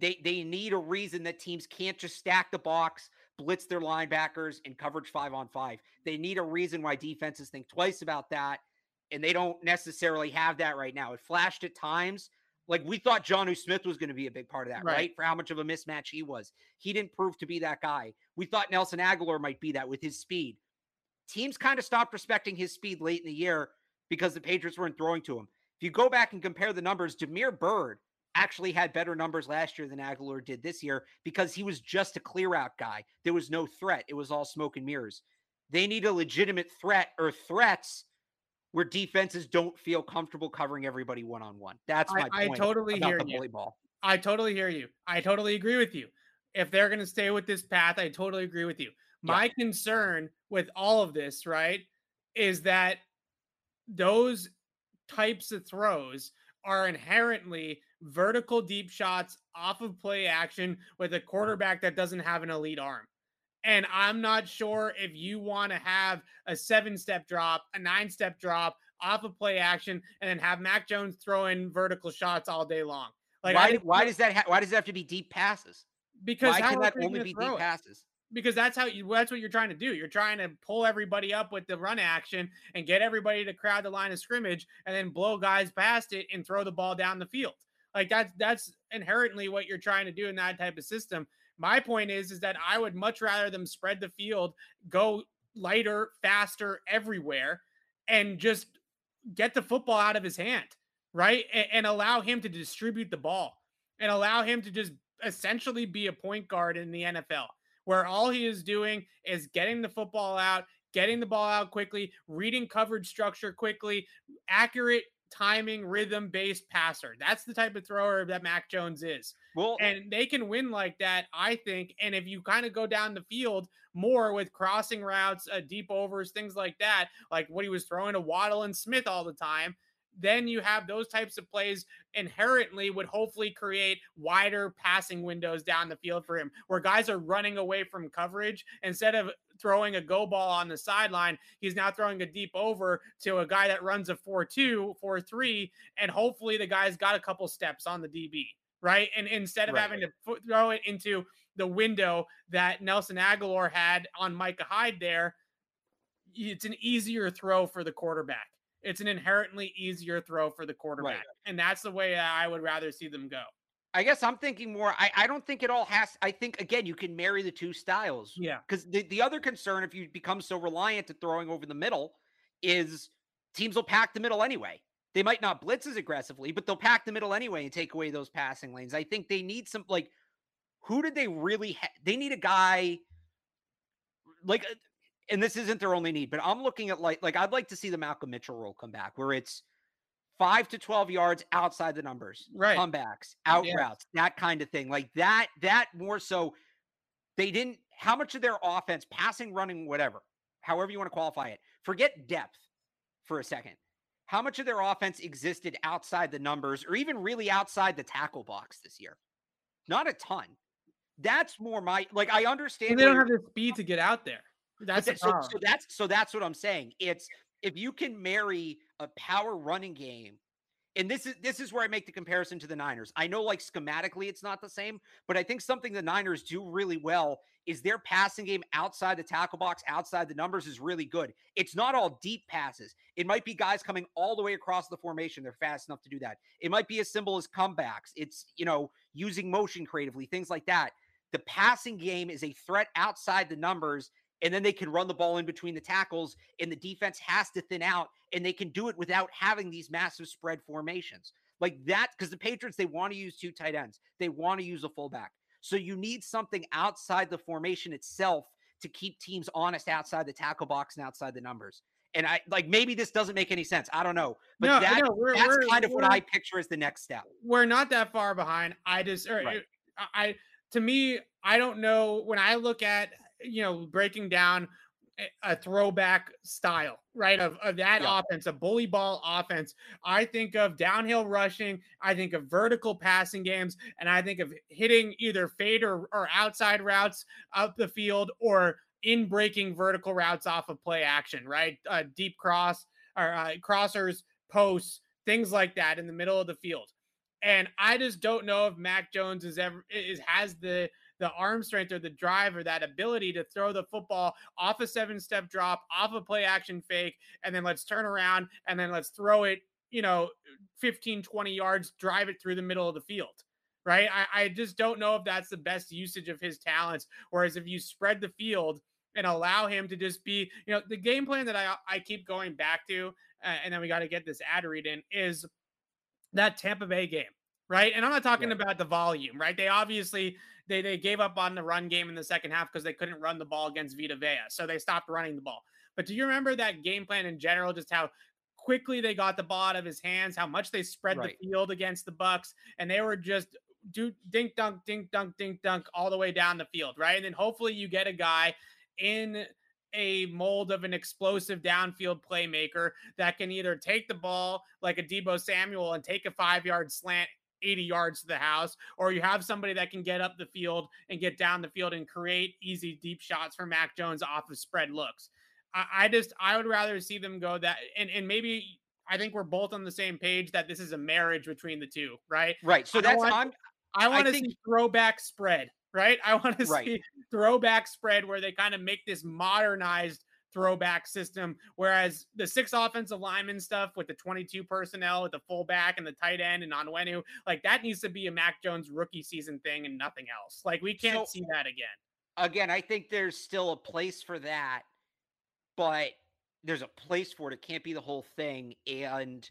They they need a reason that teams can't just stack the box, blitz their linebackers, and coverage five on five. They need a reason why defenses think twice about that, and they don't necessarily have that right now. It flashed at times, like we thought Jonnu Smith was going to be a big part of that, right. right. For how much of a mismatch he was. He didn't prove to be that guy. We thought Nelson Agholor might be that with his speed. Teams kind of stopped respecting his speed late in the year because the Patriots weren't throwing to him. If you go back and compare the numbers, Damiere Byrd actually had better numbers last year than Agholor did this year because he was just a clear out guy. There was no threat. It was all smoke and mirrors. They need a legitimate threat or threats where defenses don't feel comfortable covering everybody one on one. That's my I, point. I totally hear you. Ball. I totally hear you. I totally agree with you. If they're going to stay with this path, I totally agree with you. My yeah. concern with all of this, right, is that those types of throws are inherently vertical deep shots off of play action with a quarterback that doesn't have an elite arm. And I'm not sure if you want to have a seven step drop, a nine step drop off of play action, and then have Mac Jones throw in vertical shots all day long. Like, why, why does that ha- why does it have to be deep passes? Because why can that only be deep it? passes? Because that's how you that's what you're trying to do. You're trying to pull everybody up with the run action and get everybody to crowd the line of scrimmage and then blow guys past it and throw the ball down the field. Like that's that's inherently what you're trying to do in that type of system. My point is, is that I would much rather them spread the field, go lighter, faster everywhere, and just get the football out of his hand, right? And, and allow him to distribute the ball and allow him to just essentially be a point guard in the NFL, where all he is doing is getting the football out, getting the ball out quickly, reading coverage structure quickly, accurate timing, rhythm based passer. That's the type of thrower that Mac Jones is. Well, and they can win like that, I think. And if you kind of go down the field more with crossing routes, uh, deep overs, things like that, like what he was throwing to Waddle and Smith all the time, then you have those types of plays inherently would hopefully create wider passing windows down the field for him where guys are running away from coverage instead of throwing a go ball on the sideline he's now throwing a deep over to a guy that runs a 4-2 4-3 and hopefully the guy's got a couple steps on the DB right and instead of right. having to throw it into the window that Nelson Agholor had on Micah Hyde there it's an easier throw for the quarterback it's an inherently easier throw for the quarterback. Right. And that's the way I would rather see them go. I guess I'm thinking more. I, I don't think it all has. I think again, you can marry the two styles. Yeah. Because the, the other concern, if you become so reliant to throwing over the middle, is teams will pack the middle anyway. They might not blitz as aggressively, but they'll pack the middle anyway and take away those passing lanes. I think they need some like who did they really? Ha- they need a guy like uh, and this isn't their only need, but I'm looking at like like I'd like to see the Malcolm Mitchell role come back where it's five to 12 yards outside the numbers, right? Comebacks, out yeah. routes, that kind of thing. Like that, that more so they didn't how much of their offense, passing, running, whatever, however you want to qualify it, forget depth for a second. How much of their offense existed outside the numbers or even really outside the tackle box this year? Not a ton. That's more my like I understand. they don't have the speed to get out there. That's that, so, so that's so that's what I'm saying. It's if you can marry a power running game and this is this is where I make the comparison to the Niners. I know like schematically it's not the same, but I think something the Niners do really well is their passing game outside the tackle box, outside the numbers is really good. It's not all deep passes. It might be guys coming all the way across the formation. They're fast enough to do that. It might be as simple as comebacks. It's, you know, using motion creatively, things like that. The passing game is a threat outside the numbers and then they can run the ball in between the tackles and the defense has to thin out and they can do it without having these massive spread formations like that because the patriots they want to use two tight ends they want to use a fullback so you need something outside the formation itself to keep teams honest outside the tackle box and outside the numbers and I like maybe this doesn't make any sense. I don't know, but no, that, no, we're, that's we're, kind of what I picture as the next step. We're not that far behind. I just, or, right. Er, I, to me, I don't know when I look at you know, breaking down a throwback style, right? Of, of that yeah. offense, a bully ball offense. I think of downhill rushing, I think of vertical passing games, and I think of hitting either fade or, or outside routes up the field or in breaking vertical routes off of play action, right? Uh, deep cross or uh, crossers, posts, things like that in the middle of the field. And I just don't know if Mac Jones is ever is has the the arm strength or the drive or that ability to throw the football off a seven step drop, off a play action fake, and then let's turn around and then let's throw it, you know, 15, 20 yards, drive it through the middle of the field. Right. I, I just don't know if that's the best usage of his talents. Whereas if you spread the field and allow him to just be, you know, the game plan that I, I keep going back to, uh, and then we got to get this ad read in is that Tampa Bay game right? And I'm not talking right. about the volume, right? They obviously they they gave up on the run game in the second half because they couldn't run the ball against Vita Vea, so they stopped running the ball. But do you remember that game plan in general? Just how quickly they got the ball out of his hands, how much they spread right. the field against the Bucs, and they were just do dink dunk, dink dunk, dink dunk all the way down the field, right? And then hopefully you get a guy in a mold of an explosive downfield playmaker that can either take the ball like a Deebo Samuel and take a five yard slant 80 yards to the house, or you have somebody that can get up the field and get down the field and create easy deep shots for Mac Jones off of spread looks. I, I just I would rather see them go that and and maybe I think we're both on the same page that this is a marriage between the two, right? Right. So that's want, i want to think... see throwback spread, right? I want to right. see throwback spread where they kind of make this modernized throwback system. Whereas the six offensive lineman stuff with the 22 personnel, with the fullback and the tight end and Onwenu, like that needs to be a Mac Jones rookie season thing and nothing else. Like we can't so, see that again. Again, I think there's still a place for that, but there's a place for it. It can't be the whole thing. And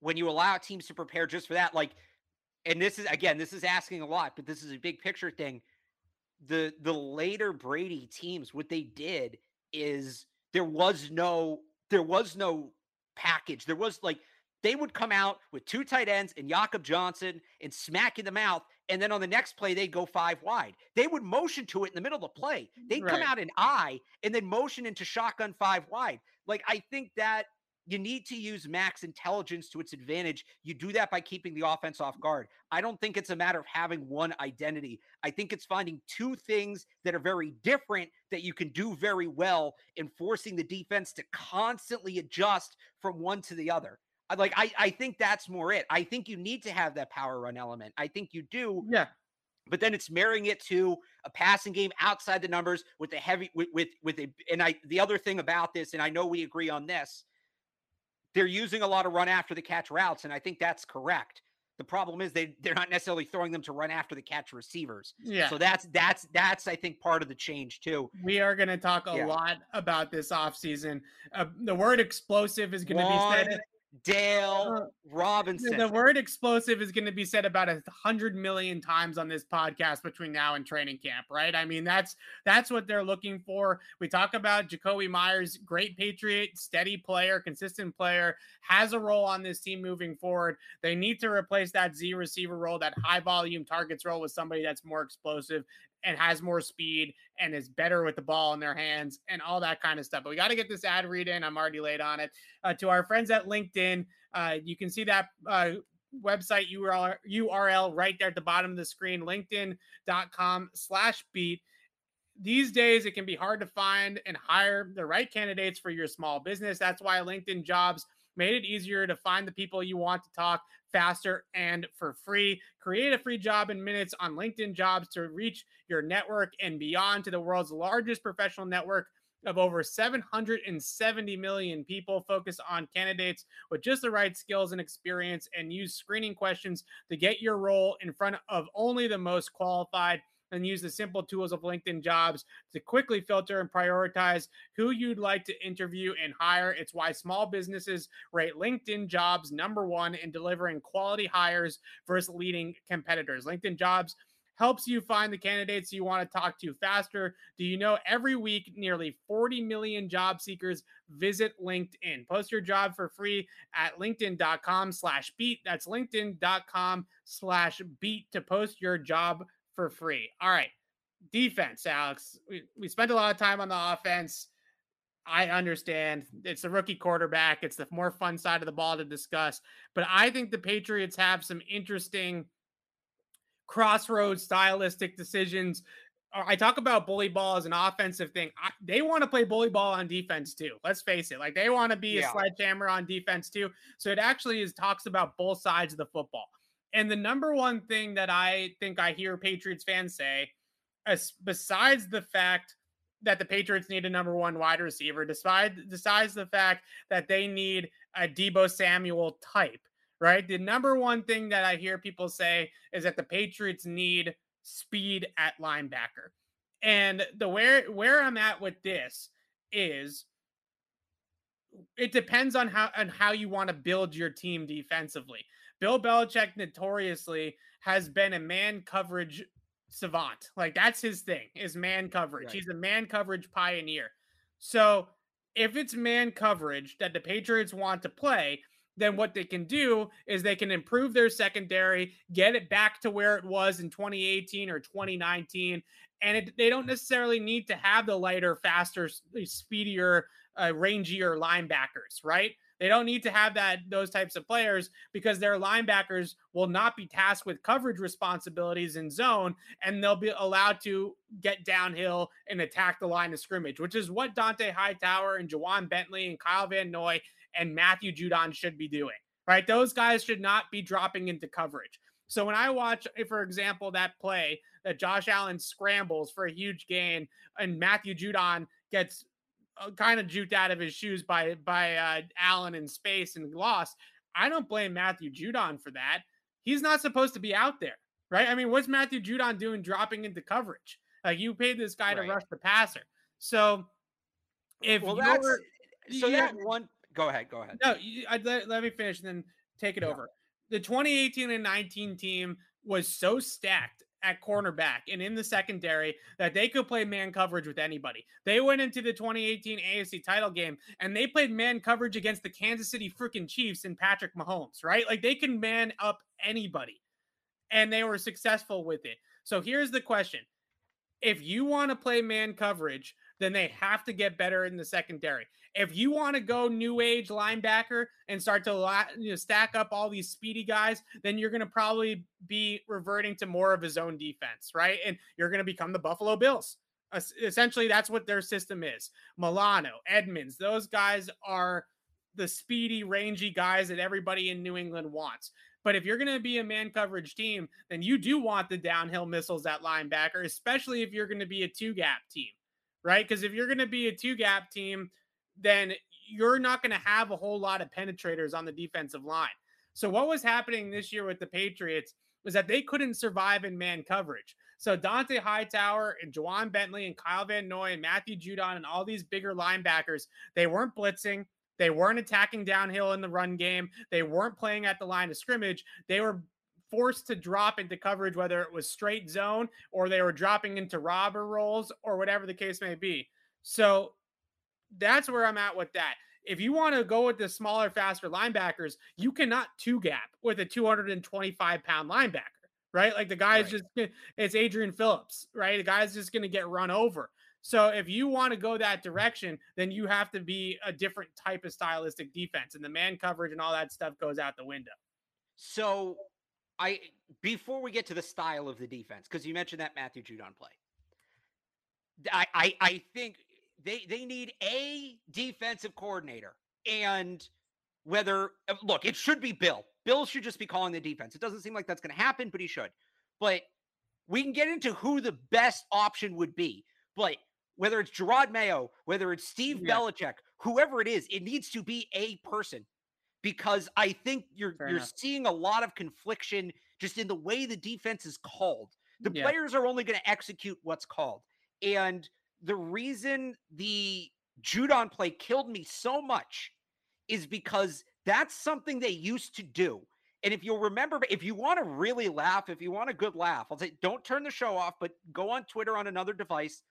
when you allow teams to prepare just for that, like, and this is again, this is asking a lot, but this is a big picture thing. The the later Brady teams, what they did is there was no there was no package. There was like they would come out with two tight ends and Jakob Johnson and smack in the mouth. And then on the next play, they'd go five wide. They would motion to it in the middle of the play. They'd right. come out in I and then motion into shotgun five wide. Like I think that you need to use Mac's intelligence to its advantage. You do that by keeping the offense off guard. I don't think it's a matter of having one identity. I think it's finding two things that are very different that you can do very well and forcing the defense to constantly adjust from one to the other. Like I, I think that's more it. I think you need to have that power run element. I think you do. Yeah but then it's marrying it to a passing game outside the numbers with a heavy with with with a and I the other thing about this and I know we agree on this they're using a lot of run after the catch routes, and I think that's correct. The problem is they they're not necessarily throwing them to run after the catch receivers. Yeah. So that's that's that's I think part of the change too. We are going to talk a yeah. lot about this offseason. Uh, the word explosive is going to be said Dale uh, Robinson. The word explosive is going to be said about a hundred million times on this podcast between now and training camp, right? I mean, that's that's what they're looking for. We talk about Jakobi Meyers, great Patriot, steady player, consistent player, has a role on this team moving forward. They need to replace that Z receiver role, that high volume targets role with somebody that's more explosive and has more speed and is better with the ball in their hands and all that kind of stuff. But we got to get this ad read in. I'm already late on it. Uh, to our friends at LinkedIn, uh, you can see that uh, website URL, URL right there at the bottom of the screen, linkedin.com slash beat. These days, it can be hard to find and hire the right candidates for your small business. That's why LinkedIn jobs made it easier to find the people you want to talk faster and for free. Create a free job in minutes on LinkedIn Jobs to reach your network and beyond to the world's largest professional network of over 770 million people focus on candidates with just the right skills and experience and use screening questions to get your role in front of only the most qualified and use the simple tools of LinkedIn jobs to quickly filter and prioritize who you'd like to interview and hire. It's why small businesses rate LinkedIn jobs number one in delivering quality hires versus leading competitors. LinkedIn jobs helps you find the candidates you want to talk to faster. Do you know every week nearly 40 million job seekers visit LinkedIn? Post your job for free at linkedin.com slash beat. That's linkedin.com slash beat to post your job for free. All right. Defense, Alex. We, we spent a lot of time on the offense. I understand it's the rookie quarterback. It's the more fun side of the ball to discuss. But I think the Patriots have some interesting crossroads stylistic decisions. Uh, I talk about bully ball as an offensive thing. I, they want to play bully ball on defense too. Let's face it. Like they want to be yeah. a sledgehammer on defense too. So it actually is talks about both sides of the football. And the number one thing that I think I hear Patriots fans say, as, besides the fact that the Patriots need a number one wide receiver, despite besides the fact that they need a Deebo Samuel type, right? The number one thing that I hear people say is that the Patriots need speed at linebacker. And the where where I'm at with this is it depends on how on how you want to build your team defensively. Bill Belichick notoriously has been a man coverage savant. Like that's his thing is man coverage. Right. He's a man coverage pioneer. So if it's man coverage that the Patriots want to play, then what they can do is they can improve their secondary, get it back to where it was in 2018 or 2019. And it, they don't necessarily need to have the lighter, faster, speedier, uh, rangier linebackers, right? They don't need to have that those types of players because their linebackers will not be tasked with coverage responsibilities in zone and they'll be allowed to get downhill and attack the line of scrimmage, which is what Dont'a Hightower and Ja'Whaun Bentley and Kyle Van Noy and Matthew Judon should be doing. Right? Those guys should not be dropping into coverage. So when I watch, eh, for example, that play that Josh Allen scrambles for a huge gain and Matthew Judon gets kind of juked out of his shoes by by uh, Allen in space and lost. I don't blame Matthew Judon for that. He's not supposed to be out there, right? I mean, what's Matthew Judon doing dropping into coverage? Like you paid this guy right. to rush the passer. So if well, that's so yeah, that one. Go ahead. Go ahead. No, you, I, let, let me finish and then take it yeah. over. The 2018 and 19 team was so stacked at cornerback and in the secondary that they could play man coverage with anybody. They went into the 2018 AFC title game and they played man coverage against the Kansas City freaking Chiefs and Patrick Mahomes, right? Like they can man up anybody and they were successful with it. So here's the question. If you want to play man coverage, then they have to get better in the secondary. If you want to go new age linebacker and start to you know, stack up all these speedy guys, then you're going to probably be reverting to more of a zone defense, right? And you're going to become the Buffalo Bills. Essentially, that's what their system is. Milano, Edmunds, those guys are the speedy, rangy guys that everybody in New England wants. But if you're going to be a man coverage team, then you do want the downhill missiles at linebacker, especially if you're going to be a two gap team, right? Because if you're going to be a two gap team, then you're not going to have a whole lot of penetrators on the defensive line. So what was happening this year with the Patriots was that they couldn't survive in man coverage. So Dont'a Hightower and Ja'Whaun Bentley and Kyle Van Noy and Matthew Judon and all these bigger linebackers, they weren't blitzing. They weren't attacking downhill in the run game. They weren't playing at the line of scrimmage. They were forced to drop into coverage, whether it was straight zone or they were dropping into robber rolls or whatever the case may be. So that's where I'm at with that. If you want to go with the smaller, faster linebackers, you cannot two gap with a 225 pound linebacker, right? Like the guy's right. just, it's Adrian Phillips, right? The guy's just going to get run over. So if you want to go that direction, then you have to be a different type of stylistic defense, and the man coverage and all that stuff goes out the window. So I before we get to the style of the defense, because you mentioned that Matthew Judon play. I, I I think they they need a defensive coordinator and whether uh, look, it should be Bill. Bill should just be calling the defense. It doesn't seem like that's going to happen, but he should. But we can get into who the best option would be. But whether it's Jerod Mayo, whether it's Steve yeah. Belichick, whoever it is, it needs to be a person because I think you're Fair you're enough. seeing a lot of confliction just in the way the defense is called. The yeah. players are only going to execute what's called. And the reason the Judon play killed me so much is because that's something they used to do. And if you'll remember, if you want to really laugh, if you want a good laugh, I'll say don't turn the show off, but go on Twitter on another device,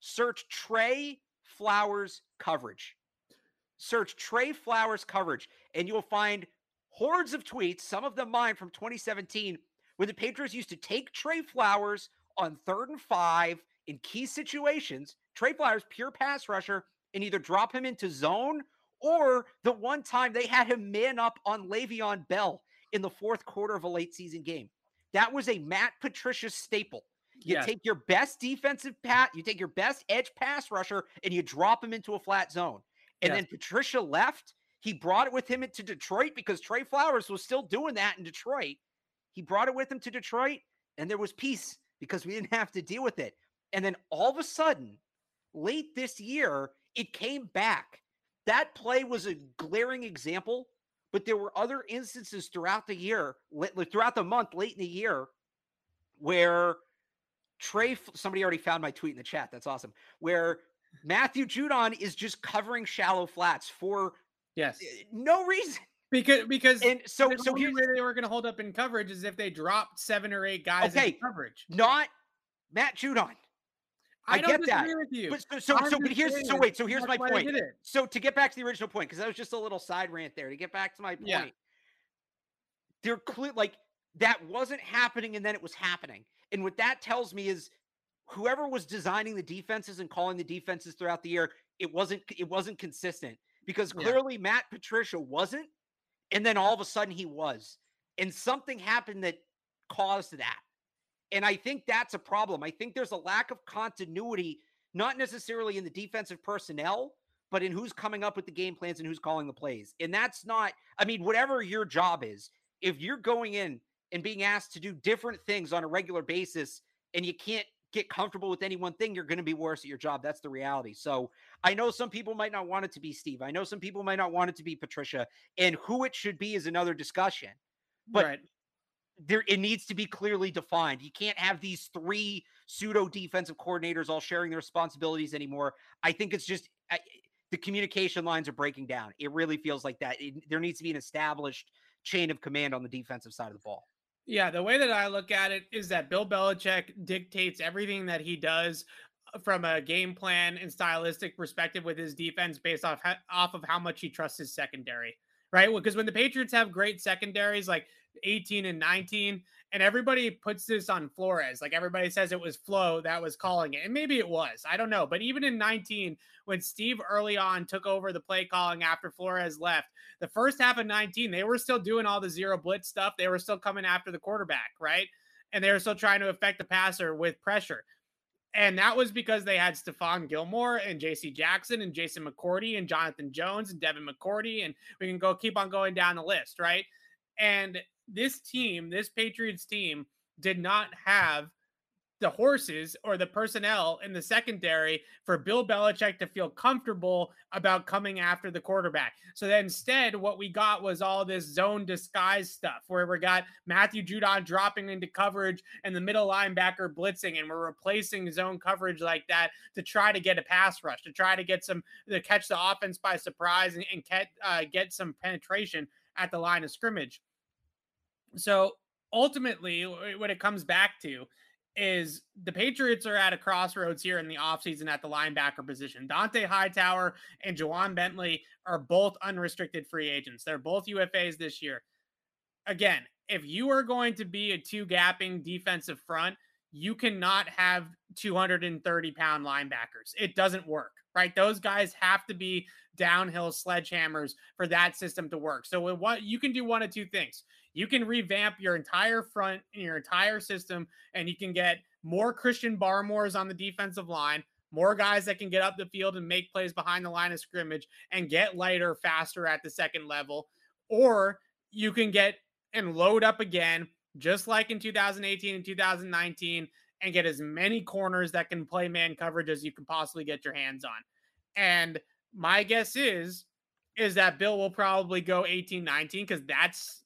search Trey Flowers coverage. Search Trey Flowers coverage, and you'll find hordes of tweets, some of them mine from 2017, where the Patriots used to take Trey Flowers on third and five in key situations. Trey Flowers, pure pass rusher, and either drop him into zone or the one time they had him man up on Le'Veon Bell in the fourth quarter of a late season game. That was a Matt Patricia staple. You yes. take your best defensive pat, you take your best edge pass rusher, and you drop him into a flat zone. And yes. then Patricia left. He brought it with him into Detroit because Trey Flowers was still doing that in Detroit. He brought it with him to Detroit, and there was peace because we didn't have to deal with it. And then all of a sudden, late this year, it came back. That play was a glaring example, but there were other instances throughout the year, throughout the month, late in the year, where Trey, somebody already found my tweet in the chat. That's awesome. Where Matthew Judon is just covering shallow flats for yes eh, no reason. Because because and so the so only way they were going to hold up in coverage is if they dropped seven or eight guys okay, in coverage. Not Matt Judon. I, I get that. With you. But so so, so but here's so wait, so here's my point. So to get back to the original point, because that was just a little side rant there. To get back to my point, yeah. they're clear like that wasn't happening and then it was happening. And what that tells me is whoever was designing the defenses and calling the defenses throughout the year, it wasn't it wasn't consistent because clearly yeah. Matt Patricia wasn't, and then all of a sudden he was, and something happened that caused that. And I think that's a problem. I think there's a lack of continuity, not necessarily in the defensive personnel, but in who's coming up with the game plans and who's calling the plays. And that's not, I mean, whatever your job is, if you're going in and being asked to do different things on a regular basis and you can't get comfortable with any one thing, you're going to be worse at your job. That's the reality. So I know some people might not want it to be Steve. I know some people might not want it to be Patricia. And who it should be is another discussion. But right. there it needs to be clearly defined. You can't have these three pseudo defensive coordinators all sharing their responsibilities anymore. I think it's just I, the communication lines are breaking down. It really feels like that. It, there needs to be an established chain of command on the defensive side of the ball. Yeah, the way that I look at it is that Bill Belichick dictates everything that he does uh, from a game plan and stylistic perspective with his defense based off off of how much he trusts his secondary, right? Because when the Patriots have great secondaries like 18 and 19, and everybody puts this on Flores. Like everybody says it was Flo that was calling it. And maybe it was. I don't know. But even in 19, when Steve early on took over the play calling after Flores left, the first half of 19, they were still doing all the zero blitz stuff. They were still coming after the quarterback, right? And they were still trying to affect the passer with pressure. And that was because they had Stephon Gilmore and JC Jackson and Jason McCourty and Jonathan Jones and Devin McCourty. And we can go keep on going down the list, right? And this team, this Patriots team, did not have the horses or the personnel in the secondary for Bill Belichick to feel comfortable about coming after the quarterback. So then instead, what we got was all this zone disguise stuff where we got Matthew Judon dropping into coverage and the middle linebacker blitzing, and we're replacing zone coverage like that to try to get a pass rush, to try to get some to catch the offense by surprise and, and get, uh, get some penetration at the line of scrimmage. So ultimately, what it comes back to is the Patriots are at a crossroads here in the offseason at the linebacker position. Dont'a Hightower and Ja'Whaun Bentley are both unrestricted free agents. They're both UFAs this year. Again, if you are going to be a two gapping defensive front, you cannot have 230 pound linebackers. It doesn't work, right? Those guys have to be downhill sledgehammers for that system to work. So what you can do one of two things. You can revamp your entire front, and your entire system, and you can get more Christian Barmores on the defensive line, more guys that can get up the field and make plays behind the line of scrimmage and get lighter faster at the second level, or you can get and load up again, just like in 2018 and 2019, and get as many corners that can play man coverage as you can possibly get your hands on. And my guess is is that Bill will probably go 18 19 because that's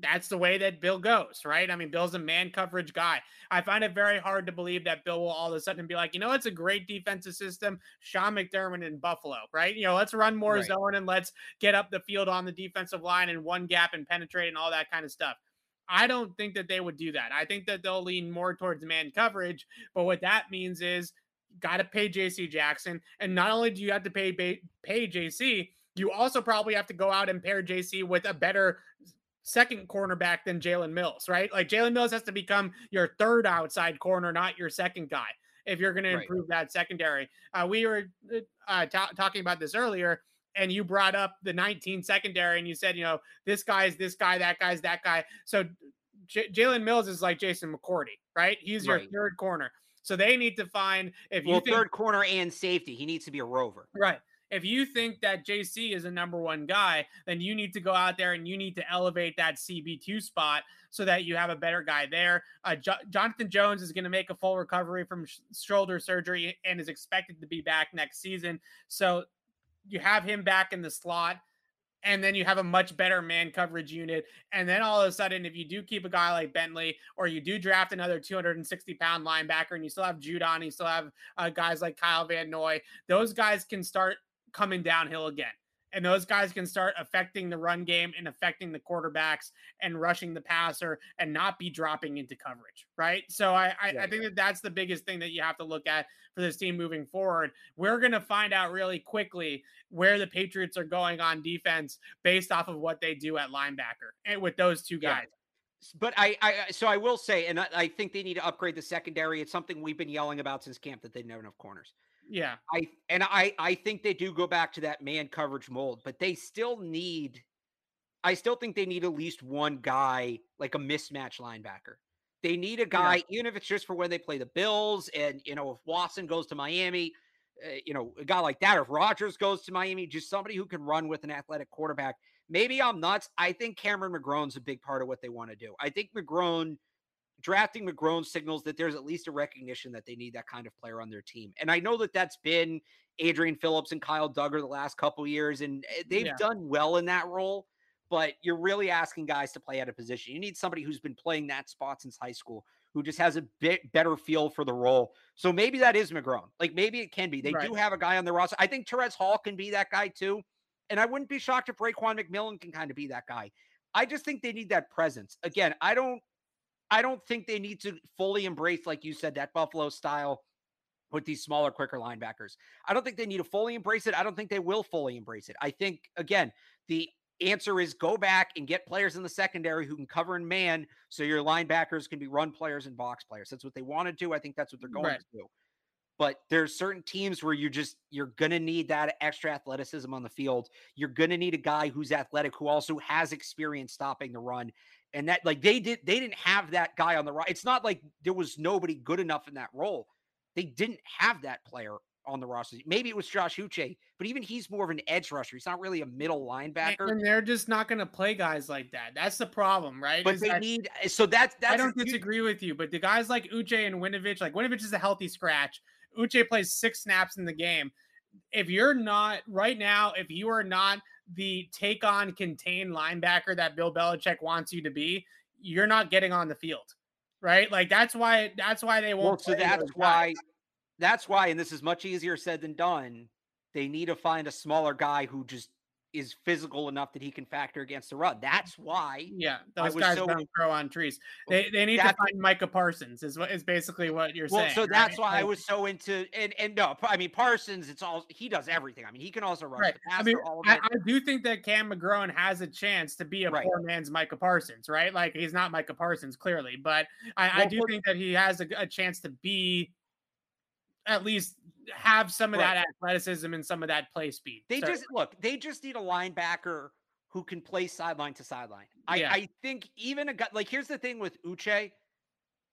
that's the way that Bill goes, right? I mean, Bill's a man coverage guy. I find it very hard to believe that Bill will all of a sudden be like, you know, it's a great defensive system. Sean McDermott in Buffalo, right? You know, let's run more right. zone and let's get up the field on the defensive line and one gap and penetrate and all that kind of stuff. I don't think that they would do that. I think that they'll lean more towards man coverage. But what that means is got to pay JC Jackson. And not only do you have to pay, pay, pay JC, you also probably have to go out and pair JC with a better second cornerback than Jalen Mills, right? Like Jalen Mills has to become your third outside corner, not your second guy, if you're going to improve right. that secondary. Uh, we were uh, t- talking about this earlier, and you brought up the 19 secondary, and you said, you know, this guy's this guy, that guy's that guy. So J- Jalen Mills is like Jason McCourty, right? He's your right. third corner. So they need to find if well, you think, third corner and safety. He needs to be a rover, right? If you think that JC is a number one guy, then you need to go out there and you need to elevate that CB2 spot so that you have a better guy there. Uh, jo- Jonathan Jones is going to make a full recovery from sh- shoulder surgery and is expected to be back next season. So you have him back in the slot and then you have a much better man coverage unit. And then all of a sudden, if you do keep a guy like Bentley, or you do draft another 260 pound linebacker, and you still have Judon, you still have uh, guys like Kyle Van Noy, those guys can start coming downhill again. And those guys can start affecting the run game and affecting the quarterbacks and rushing the passer and not be dropping into coverage, right? So I, I, yeah, I think that that's the biggest thing that you have to look at for this team moving forward. We're going to find out really quickly where the Patriots are going on defense based off of what they do at linebacker and with those two guys. Yeah. But I, I, so I will say, and I, I think they need to upgrade the secondary. It's something we've been yelling about since camp that they don't have enough corners. Yeah. I and I I think they do go back to that man coverage mold, but they still need I still think they need at least one guy like a mismatch linebacker. They need a guy, yeah. even if it's just for when they play the Bills, and you know if Watson goes to Miami, uh, you know a guy like that. If Rodgers goes to Miami, just somebody who can run with an athletic quarterback. Maybe I'm nuts. I think Cameron McGrone's a big part of what they want to do. I think McGrone drafting McGrone signals that there's at least a recognition that they need that kind of player on their team. And I know that that's been Adrian Phillips and Kyle Dugger the last couple years, and eh, they've yeah. done well in that role. But you're really asking guys to play out of position. You need somebody who's been playing that spot since high school, who just has a bit better feel for the role. So maybe that is McGrone. Like maybe it can be. They right. do have a guy on the roster. I think Terez Hall can be that guy too. And I wouldn't be shocked if Raekwon McMillan can kind of be that guy. I just think they need that presence. Again, I don't I don't think they need to fully embrace, like you said, that Buffalo style with these smaller, quicker linebackers. I don't think they need to fully embrace it. I don't think they will fully embrace it. I think, again, the answer is go back and get players in the secondary who can cover in man so your linebackers can be run players and box players. That's what they want to do. I think that's what they're going right. to do. But there's certain teams where you just you're gonna need that extra athleticism on the field. You're gonna need a guy who's athletic who also has experience stopping the run and that like they did they didn't have that guy on the right. It's not like there was nobody good enough in that role. They didn't have that player on the roster. Maybe it was Josh Uche, but even he's more of an edge rusher. He's not really a middle linebacker. And they're just not going to play guys like that. That's the problem, right? But is they that, need eh, so that's that's. I don't disagree with you, but the guys like Uche and Winovich, like Winovich is a healthy scratch. Uche plays six snaps in the game. If you're not right now, if you are not the take on contain linebacker that Bill Belichick wants you to be, you're not getting on the field. Right? Like that's why that's why they won't. Well, so that's why that's why, and this is much easier said than done. They need to find a smaller guy who just is physical enough that he can factor against the run. That's why. Yeah, those guys so, don't grow on trees. Oh, they they need to find Micah Parsons. Is what is basically what you're well, saying. So that's right? why like, I was so into and and no, I mean Parsons. It's all he does everything. I mean he can also run. Right. I mean I, I, do think that Cam McGrone has a chance to be a right. poor man's Micah Parsons. Right, like he's not Micah Parsons clearly, but I, well, I do think that he has a, a chance to be at least have some of right. that athleticism and some of that play speed. They just look, they just need a linebacker who can play sideline to sideline. I, yeah. I think even a guy like here's the thing with Uche,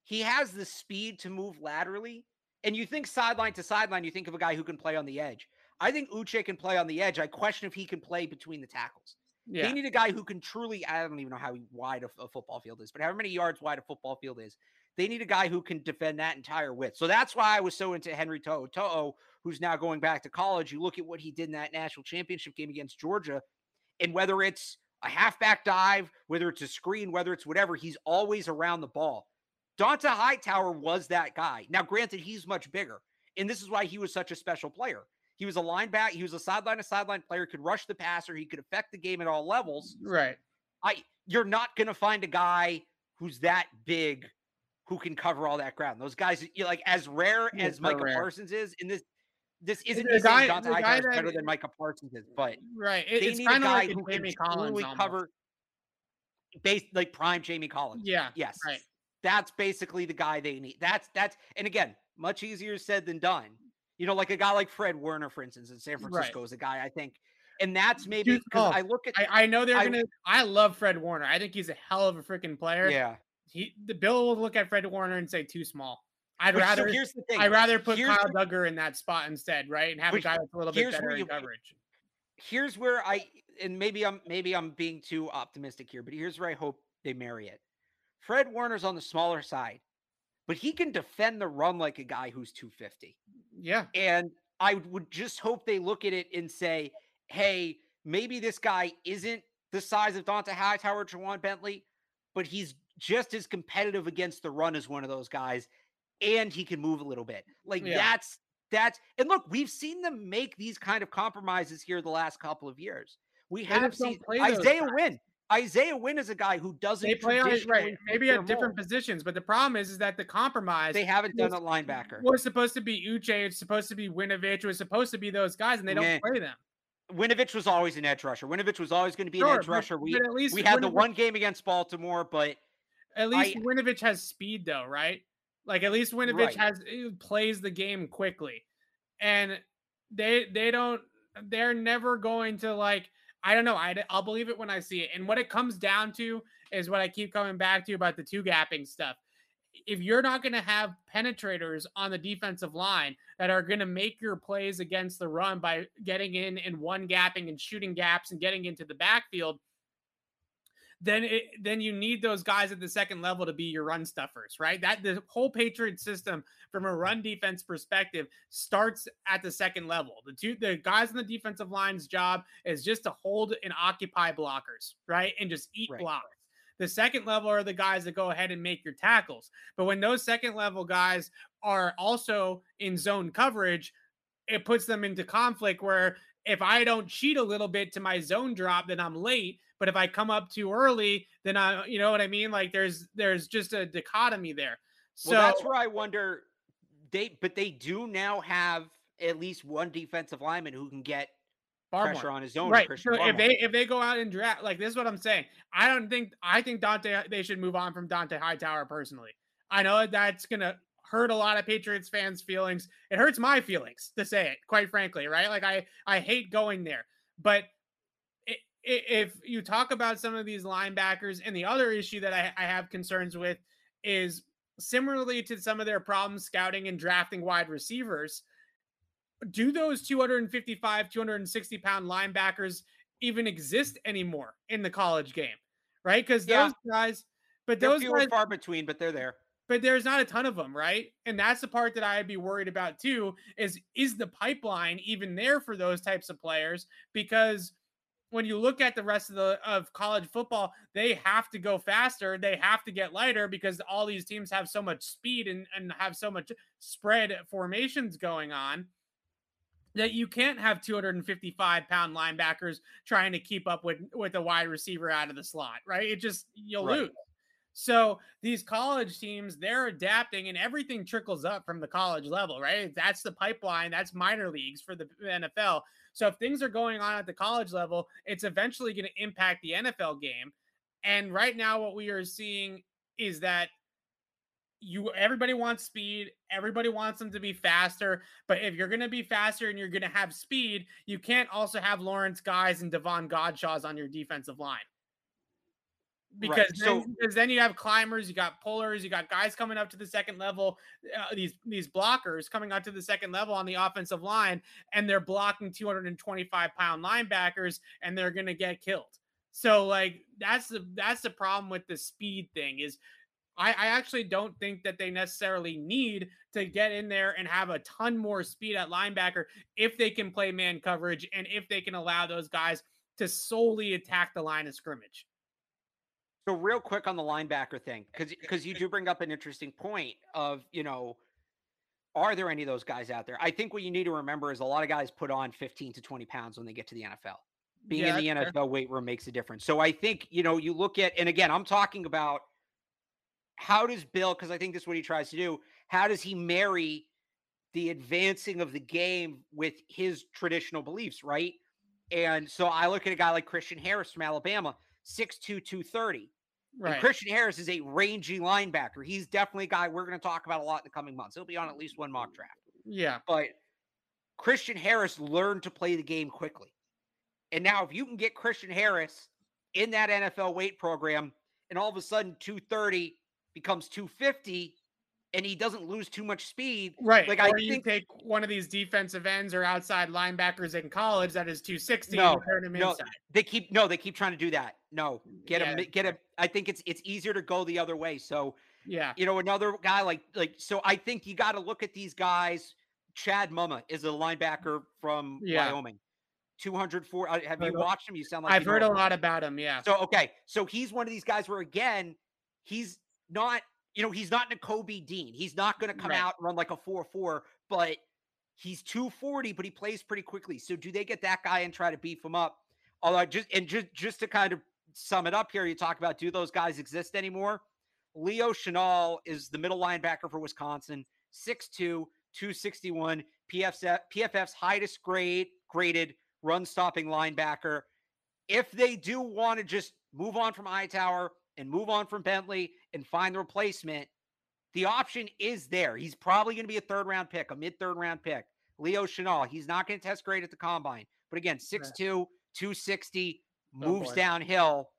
he has the speed to move laterally, And you think sideline to sideline, you think of a guy who can play on the edge. I think Uche can play on the edge. I question if he can play between the tackles. Yeah. They need a guy who can truly, I don't even know how wide a, a football field is, but however many yards wide a football field is, they need a guy who can defend that entire width. So that's why I was so into Henry To'o. To'o, who's now going back to college, you look at what he did in that national championship game against Georgia, and whether it's a halfback dive, whether it's a screen, whether it's whatever, he's always around the ball. Dont'a Hightower was that guy. Now, granted, he's much bigger, and this is why he was such a special player. He was a linebacker. He was a sideline to sideline player. Could rush the passer. He could affect the game at all levels. Right. I you're not going to find a guy who's that big who can cover all that ground. Those guys, you like as rare as so Micah rare. Parsons is in this. This isn't The guy- Dont'a the guy that- better than Micah Parsons is, but Right. It, they it's need a kind of guy like who can Collins cover, based like prime Jamie Collins. Yeah. Yes. Right. That's basically the guy they need. That's that's and again, much easier said than done. You know, like a guy like Fred Warner, for instance, in San Right. Francisco is a guy I think, and that's maybe because oh, I look at I, I know they're I- gonna. I love Fred Warner. I think he's a hell of a freaking player. yeah. He the Bill will look at Fred Warner and say too small. I'd so rather here's the thing. I'd rather put Here's Kyle the- Dugger in that spot instead, right? And have a Which- guy that's a little bit better in you- coverage. here's where I and maybe I'm maybe I'm being too optimistic here, but here's where I hope they marry it. Fred Warner's on the smaller side, but he can defend the run like a guy who's 250. Yeah. And I would just hope they look at it and say, hey, maybe this guy isn't the size of Dont'a Hightower or Ja'Whaun Bentley, but he's just as competitive against the run as one of those guys, and he can move a little bit. Like Yeah. that's that's and look, we've seen them make these kind of compromises here the last couple of years. We They have seen Isaiah. Wynn. Isaiah Wynn is a guy who doesn't They play right, maybe at different positions, but the problem is is that the compromise They haven't done was- a linebacker. was supposed to be Uche, it's supposed to be Winovich, it was supposed to be those guys, and they don't play them. Winovich was always an edge rusher. Winovich was always going to be an Sure, edge but- rusher. We but at least we had the one game against Baltimore, but At least I- Winovich has speed, though, right? Like at least Winovich Right. has eh, plays the game quickly, and they they don't. They're never going to like. I don't know. I I'll believe it when I see it. And what it comes down to is what I keep coming back to about the two gapping stuff. If you're not going to have penetrators on the defensive line that are going to make your plays against the run by getting in and one gapping and shooting gaps and getting into the backfield, then it, then you need those guys at the second level to be your run stuffers, right? That the whole Patriot system from a run defense perspective starts at the second level. The two the guys on the defensive line's job is just to hold and occupy blockers, right? And just eat Right. blocks. The second level are the guys that go ahead and make your tackles. But when those second level guys are also in zone coverage, it puts them into conflict where if I don't cheat a little bit to my zone drop, then I'm late. But if I come up too early, then I, you know what I mean? Like there's there's just a dichotomy there. So well, that's where I wonder. They but they do now have at least one defensive lineman who can get Barmore. pressure on his own. right. So if they if they go out and draft like this is what I'm saying. I don't think I think Dont'a they should move on from Dont'a Hightower personally. I know that's gonna hurt a lot of Patriots fans' feelings. It hurts my feelings to say it, quite frankly, right? Like I I hate going there, but if you talk about some of these linebackers, and the other issue that I, I have concerns with is similarly to some of their problems scouting and drafting wide receivers. Do those 255, 260 pound linebackers even exist anymore in the college game? Right? Because Yeah. those guys, but They're those guys, far between, but they're there. but there's not a ton of them, right? And that's the part that I'd be worried about too. Is is the pipeline even there for those types of players? Because when you look at the rest of the of college football, they have to go faster. They have to get lighter because all these teams have so much speed and, and have so much spread formations going on that you can't have 255 pound linebackers trying to keep up with with a wide receiver out of the slot, right? It just you'll Right. lose. So these college teams, they're adapting and everything trickles up from the college level, right? That's the pipeline, that's minor leagues for the NFL. So if things are going on at the college level, it's eventually going to impact the NFL game. And right now what we are seeing is that you everybody wants speed, everybody wants them to be faster, but if you're going to be faster and you're going to have speed, you can't also have Lawrence Guys and Davon Godchauxs on your defensive line because Right, then, so- because then you have climbers, you got pullers, you got guys coming up to the second level, uh, these these blockers coming up to the second level on the offensive line, and they're blocking 225 pound linebackers, and they're gonna get killed. So like that's the that's the problem with the speed thing is. I, I actually don't think that they necessarily need to get in there and have a ton more speed at linebacker if they can play man coverage and if they can allow those guys to solely attack the line of scrimmage. So real quick on the linebacker thing, because because you do bring up an interesting point of you know, are there any of those guys out there? I think what you need to remember is a lot of guys put on 15 to 20 pounds when they get to the NFL. Being Yeah, in the NFL weight room makes a difference. So I think you know you look at and again I'm talking about how does Bill because I think this is what he tries to do. How does he marry the advancing of the game with his traditional beliefs, right? And so I look at a guy like Christian Harris from Alabama, 6'2, 230. And Christian Harris is a rangy linebacker. He's definitely a guy we're going to talk about a lot in the coming months. He'll be on at least one mock draft. Yeah. But Christian Harris learned to play the game quickly. And now, if you can get Christian Harris in that NFL weight program, and all of a sudden 230 becomes 250, and he doesn't lose too much speed, Right. Like, or I you think- take one of these defensive ends or outside linebackers in college that is 260 No, and turn him no, inside. they keep no, they keep trying to do that. No, get him, get him. I think it's it's easier to go the other way. So Yeah. you know, another guy like like so I think you got to look at these guys. Chad Muma is a linebacker from Yeah. Wyoming. 204 uh, have you watched him? You sound like I've heard a him. lot about him. Yeah. So okay, so he's one of these guys where again, he's not, you know, he's not Kobe Dean. He's not going to come Right. out and run like a 4-4, but he's 240, but he plays pretty quickly. So do they get that guy and try to beef him up? Although just and just just to kind of sum it up here, you talk about do those guys exist anymore? Leo Chenal is the middle linebacker for Wisconsin, 6'2, 261, PFF, PFF's highest grade graded run stopping linebacker. If they do want to just move on from Hightower and move on from Bentley and find the replacement, the option is there. He's probably going to be a third round pick, a mid third round pick. Leo Chenal, he's not going to test great at the combine, but again, 6'2, 260, Oh, moves boy. downhill.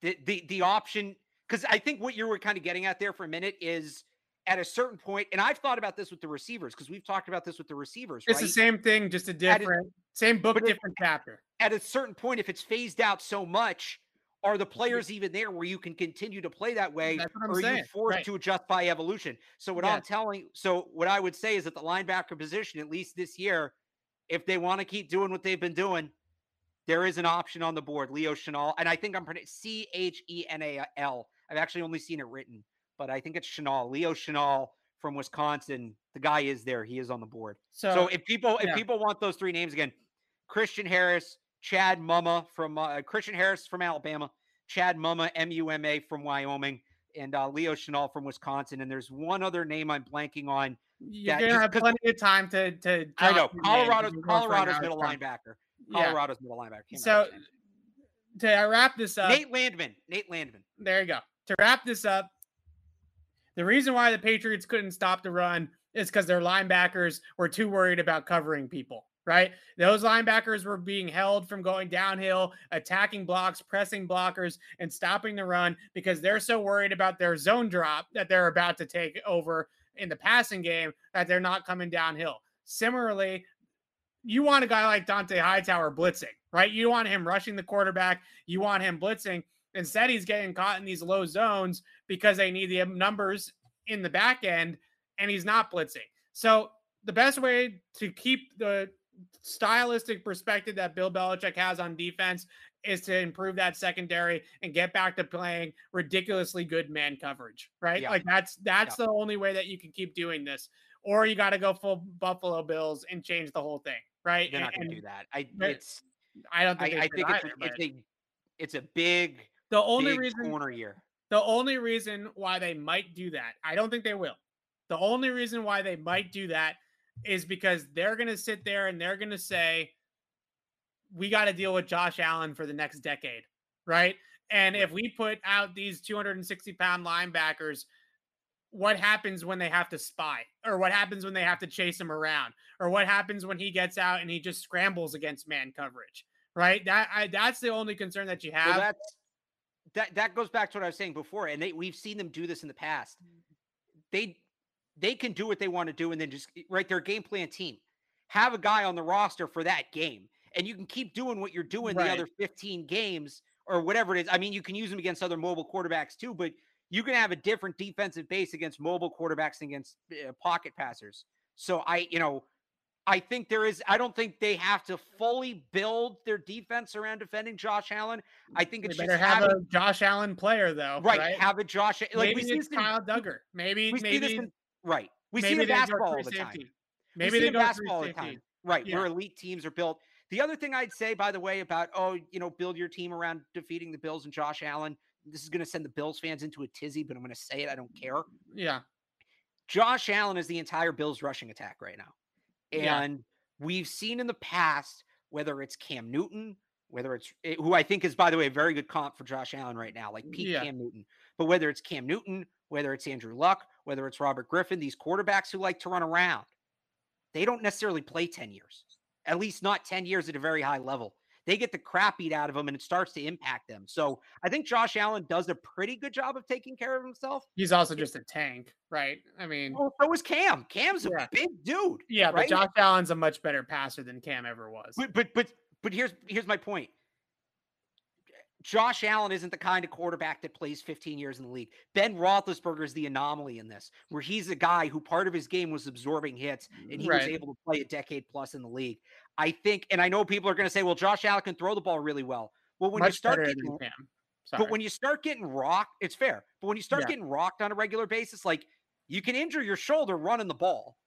The the the option, because I think what you were kind of getting at there for a minute is at a certain point, and I've thought about this with the receivers because we've talked about this with the receivers, It's right? the same thing, just a different, same book, different chapter. at a certain point, if it's phased out so much, are the players even there where you can continue to play that way, That's what I'm or are you forced right. to adjust by evolution? So what I'm telling, so what I would say is that the linebacker position, at least this year, if they want to keep doing what they've been doing, there is an option on the board, Leo Chenal, and I think I'm pronouncing C H E N A L. I've actually only seen it written, but I think it's Chenal, Leo Chenal from Wisconsin. The guy is there; he is on the board. So, So if people if yeah. people want those three names again, Christian Harris, Chad Muma from uh, Christian Harris from Alabama, Chad Muma M U M A from Wyoming, and uh, Leo Chenal from Wisconsin. And there's one other name I'm blanking on. you're gonna have plenty of time to to. I know drop your name. Colorado's You can go for an Colorado's middle linebacker. Yeah. Colorado's middle linebacker. So to wrap this up, Nate Landman. Nate Landman. there you go. To wrap this up, the reason why the Patriots couldn't stop the run is because their linebackers were too worried about covering people, right? Those linebackers were being held from going downhill, attacking blocks, pressing blockers, and stopping the run because they're so worried about their zone drop that they're about to take over in the passing game that they're not coming downhill. Similarly, you want a guy like Dont'a Hightower blitzing, right? You want him rushing the quarterback, you want him blitzing. Instead, he's getting caught in these low zones because they need the um, numbers in the back end and he's not blitzing. So, the best way to keep the stylistic perspective that Bill Belichick has on defense is to improve that secondary and get back to playing ridiculously good man coverage, right? Yeah. Like that's that's the only way that you can keep doing this. Or you got to go full Buffalo Bills and change the whole thing, right? They're not going to do that. I it's I don't think they I think it's, either, a, it's a it's a big the only big reason corner year. the only reason why they might do that, I don't think they will. The only reason why they might do that is because they're going to sit there and they're going to say, we got to deal with Josh Allen for the next decade, right? And if we put out these 260 pound linebackers, what happens when they have to spy? Or what happens when they have to chase him around? Or what happens when he gets out and he just scrambles against man coverage? Right? That I, that's the only concern that you have. Well, that that goes back to what I was saying before, and they we've seen them do this in the past. They they can do what they want to do, and then just right their game plan team have a guy on the roster for that game, and you can keep doing what you're doing Right. the other 15 games or whatever it is. I mean, you can use them against other mobile quarterbacks too, but you can have a different defensive base against mobile quarterbacks than against uh, pocket passers. So I, you know, I think there is. I don't think they have to fully build their defense around defending Josh Allen. I think They it's better just have having, a Josh Allen player though, right, right? have a Josh like maybe we see it's this in- Kyle Dugger. Maybe maybe right. We see in basketball all the time. Maybe they in go free basketball all the time. Right. Yeah. Where elite teams are built. The other thing I'd say, by the way, about, oh, you know, build your team around defeating the Bills and Josh Allen. This is going to send the Bills fans into a tizzy, but I'm going to say it. I don't care. Yeah. Josh Allen is the entire Bills rushing attack right now. Yeah. And we've seen in the past, whether it's Cam Newton, whether it's eh, who I think is, by the way, a very good comp for Josh Allen right now, like Pete Yeah. Cam Newton. But whether it's Cam Newton, whether it's Andrew Luck, whether it's Robert Griffin, these quarterbacks who like to run around, they don't necessarily play 10 years, at least not 10 years at a very high level. They get the crap beat out of them and it starts to impact them. So I think Josh Allen does a pretty good job of taking care of himself. He's also just a tank, right? I mean, Well, so is Cam. Cam's a big dude. yeah, but? Josh Allen's a much better passer than Cam ever was. But but but but here's here's my point. Josh Allen isn't the kind of quarterback that plays 15 years in the league. Ben Roethlisberger is the anomaly in this, where he's a guy who part of his game was absorbing hits, and he was able to play a decade plus in the league. I think, and I know people are going to say, "Well, Josh Allen can throw the ball really well." Well, when you start getting than Cam. Sorry. but when you start getting rocked, it's fair. But when you start Yeah. getting rocked on a regular basis, like you can injure your shoulder running the ball.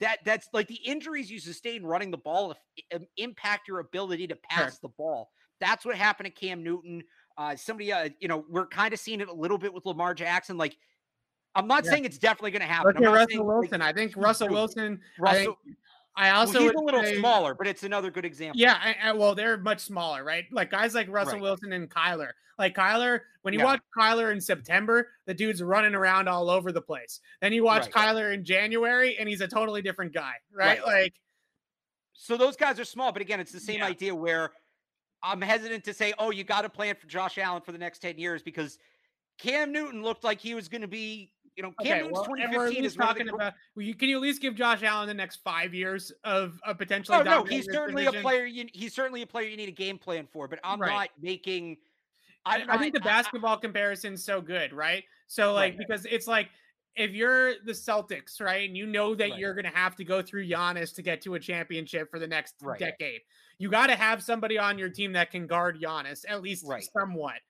That that's like the injuries you sustain running the ball if, im- impact your ability to pass the ball. That's what happened to Cam Newton. Uh, somebody, uh, you know, we're kind of seeing it a little bit with Lamar Jackson. Like, I'm not Yeah. saying it's definitely going to happen. Look Russell saying, like, Wilson. I think Russell Wilson. I, Russell, think, I well, also he's a little say- smaller, but it's another good example. Yeah, I, I, well, they're much smaller, right? Like guys like Russell Right. Wilson and Kyler. Like Kyler, when you Yeah. watch Kyler in September, the dude's running around all over the place. Then you watch Right. Kyler in January, and he's a totally different guy, right? Right. Like, So those guys are small, but again, it's the same Yeah. idea where I'm hesitant to say, oh, you got to plan for Josh Allen for the next 10 years because Cam Newton looked like he was going to be, you know, Cam okay, Newton's well, and we're at 2015 is the talking gr- about. Well, you, can you at least give Josh Allen the next five years of a potentially? Oh no, he's certainly division? a player. You, he's certainly a player you need a game plan for. But I'm Right. not making. I, I'm I think the not- I- I- basketball comparison's so good, right? So like Right. because it's like if you're the Celtics, right, and you know that Right. you're going to have to go through Giannis to get to a championship for the next Right. decade, you got to have somebody on your team that can guard Giannis at least Right. somewhat.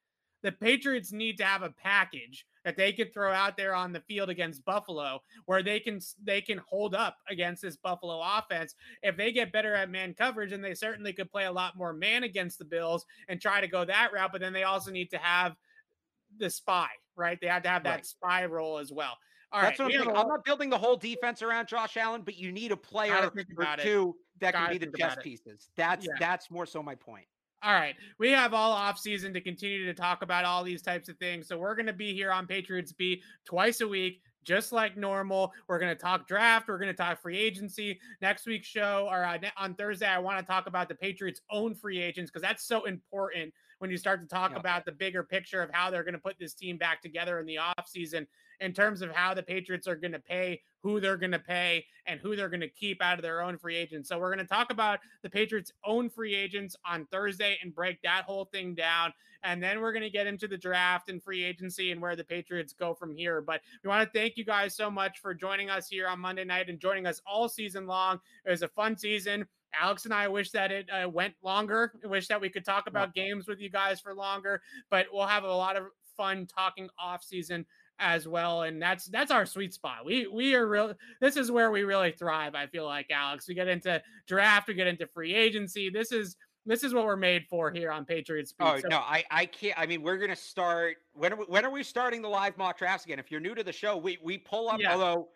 The Patriots need to have a package that they could throw out there on the field against Buffalo, where they can they can hold up against this Buffalo offense. If they get better at man coverage, and they certainly could play a lot more man against the Bills and try to go that route. But then they also need to have the spy, right? They have to have that Right. spy role as well. All That's right, what I'm have saying. a I'm not building the whole defense around Josh Allen, but you need a player or about it. two that can Gotta be the chess pieces. That's Yeah. that's more so my point. All right. We have all off season to continue to talk about all these types of things. So we're going to be here on Patriots Beat twice a week, just like normal. We're going to talk draft. We're going to talk free agency. Next week's show or uh, on Thursday, I want to talk about the Patriots' own free agents because that's so important when you start to talk Yeah. about the bigger picture of how they're going to put this team back together in the offseason in terms of how the Patriots are going to pay, who they're going to pay, and who they're going to keep out of their own free agents. So we're going to talk about the Patriots' own free agents on Thursday and break that whole thing down. And then we're going to get into the draft and free agency and where the Patriots go from here. But we want to thank you guys so much for joining us here on Monday night and joining us all season long. It was a fun season. Alex and I wish that it uh, went longer. I wish that we could talk about games with you guys for longer, but we'll have a lot of fun talking off season as well and that's that's our sweet spot we we are real this is where we really thrive i feel like alex we get into draft we get into free agency this is this is what we're made for here on patriots. Oh So- no, I I can't. I mean, we're gonna start. When are we, when are we starting the live mock drafts again? If you're new to the show, we we pull up. Yeah. Although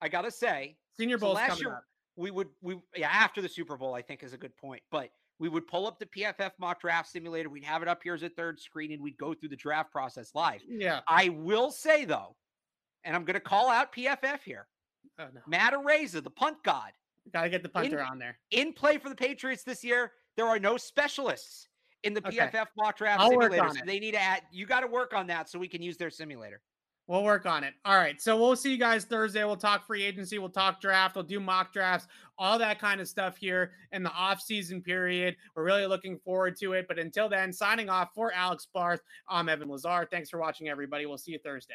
I gotta say, senior so last year up we would we yeah after the Super Bowl I think is a good point. But we would pull up the PFF mock draft simulator. We'd have it up here as a third screen, and we'd go through the draft process live. yeah I will say though, and I'm gonna call out PFF here. oh, no. Matt Araiza, the punt god, gotta get the punter on there in play for the Patriots this year. There are no specialists in the Okay. PFF mock draft I'll simulator. So they need to add. You got to work on that so we can use their simulator. We'll work on it. All right. So we'll see you guys Thursday. We'll talk free agency. We'll talk draft. We'll do mock drafts, all that kind of stuff here in the off-season period. We're really looking forward to it. But until then, signing off for Alex Barth, I'm Evan Lazar. Thanks for watching, everybody. We'll see you Thursday.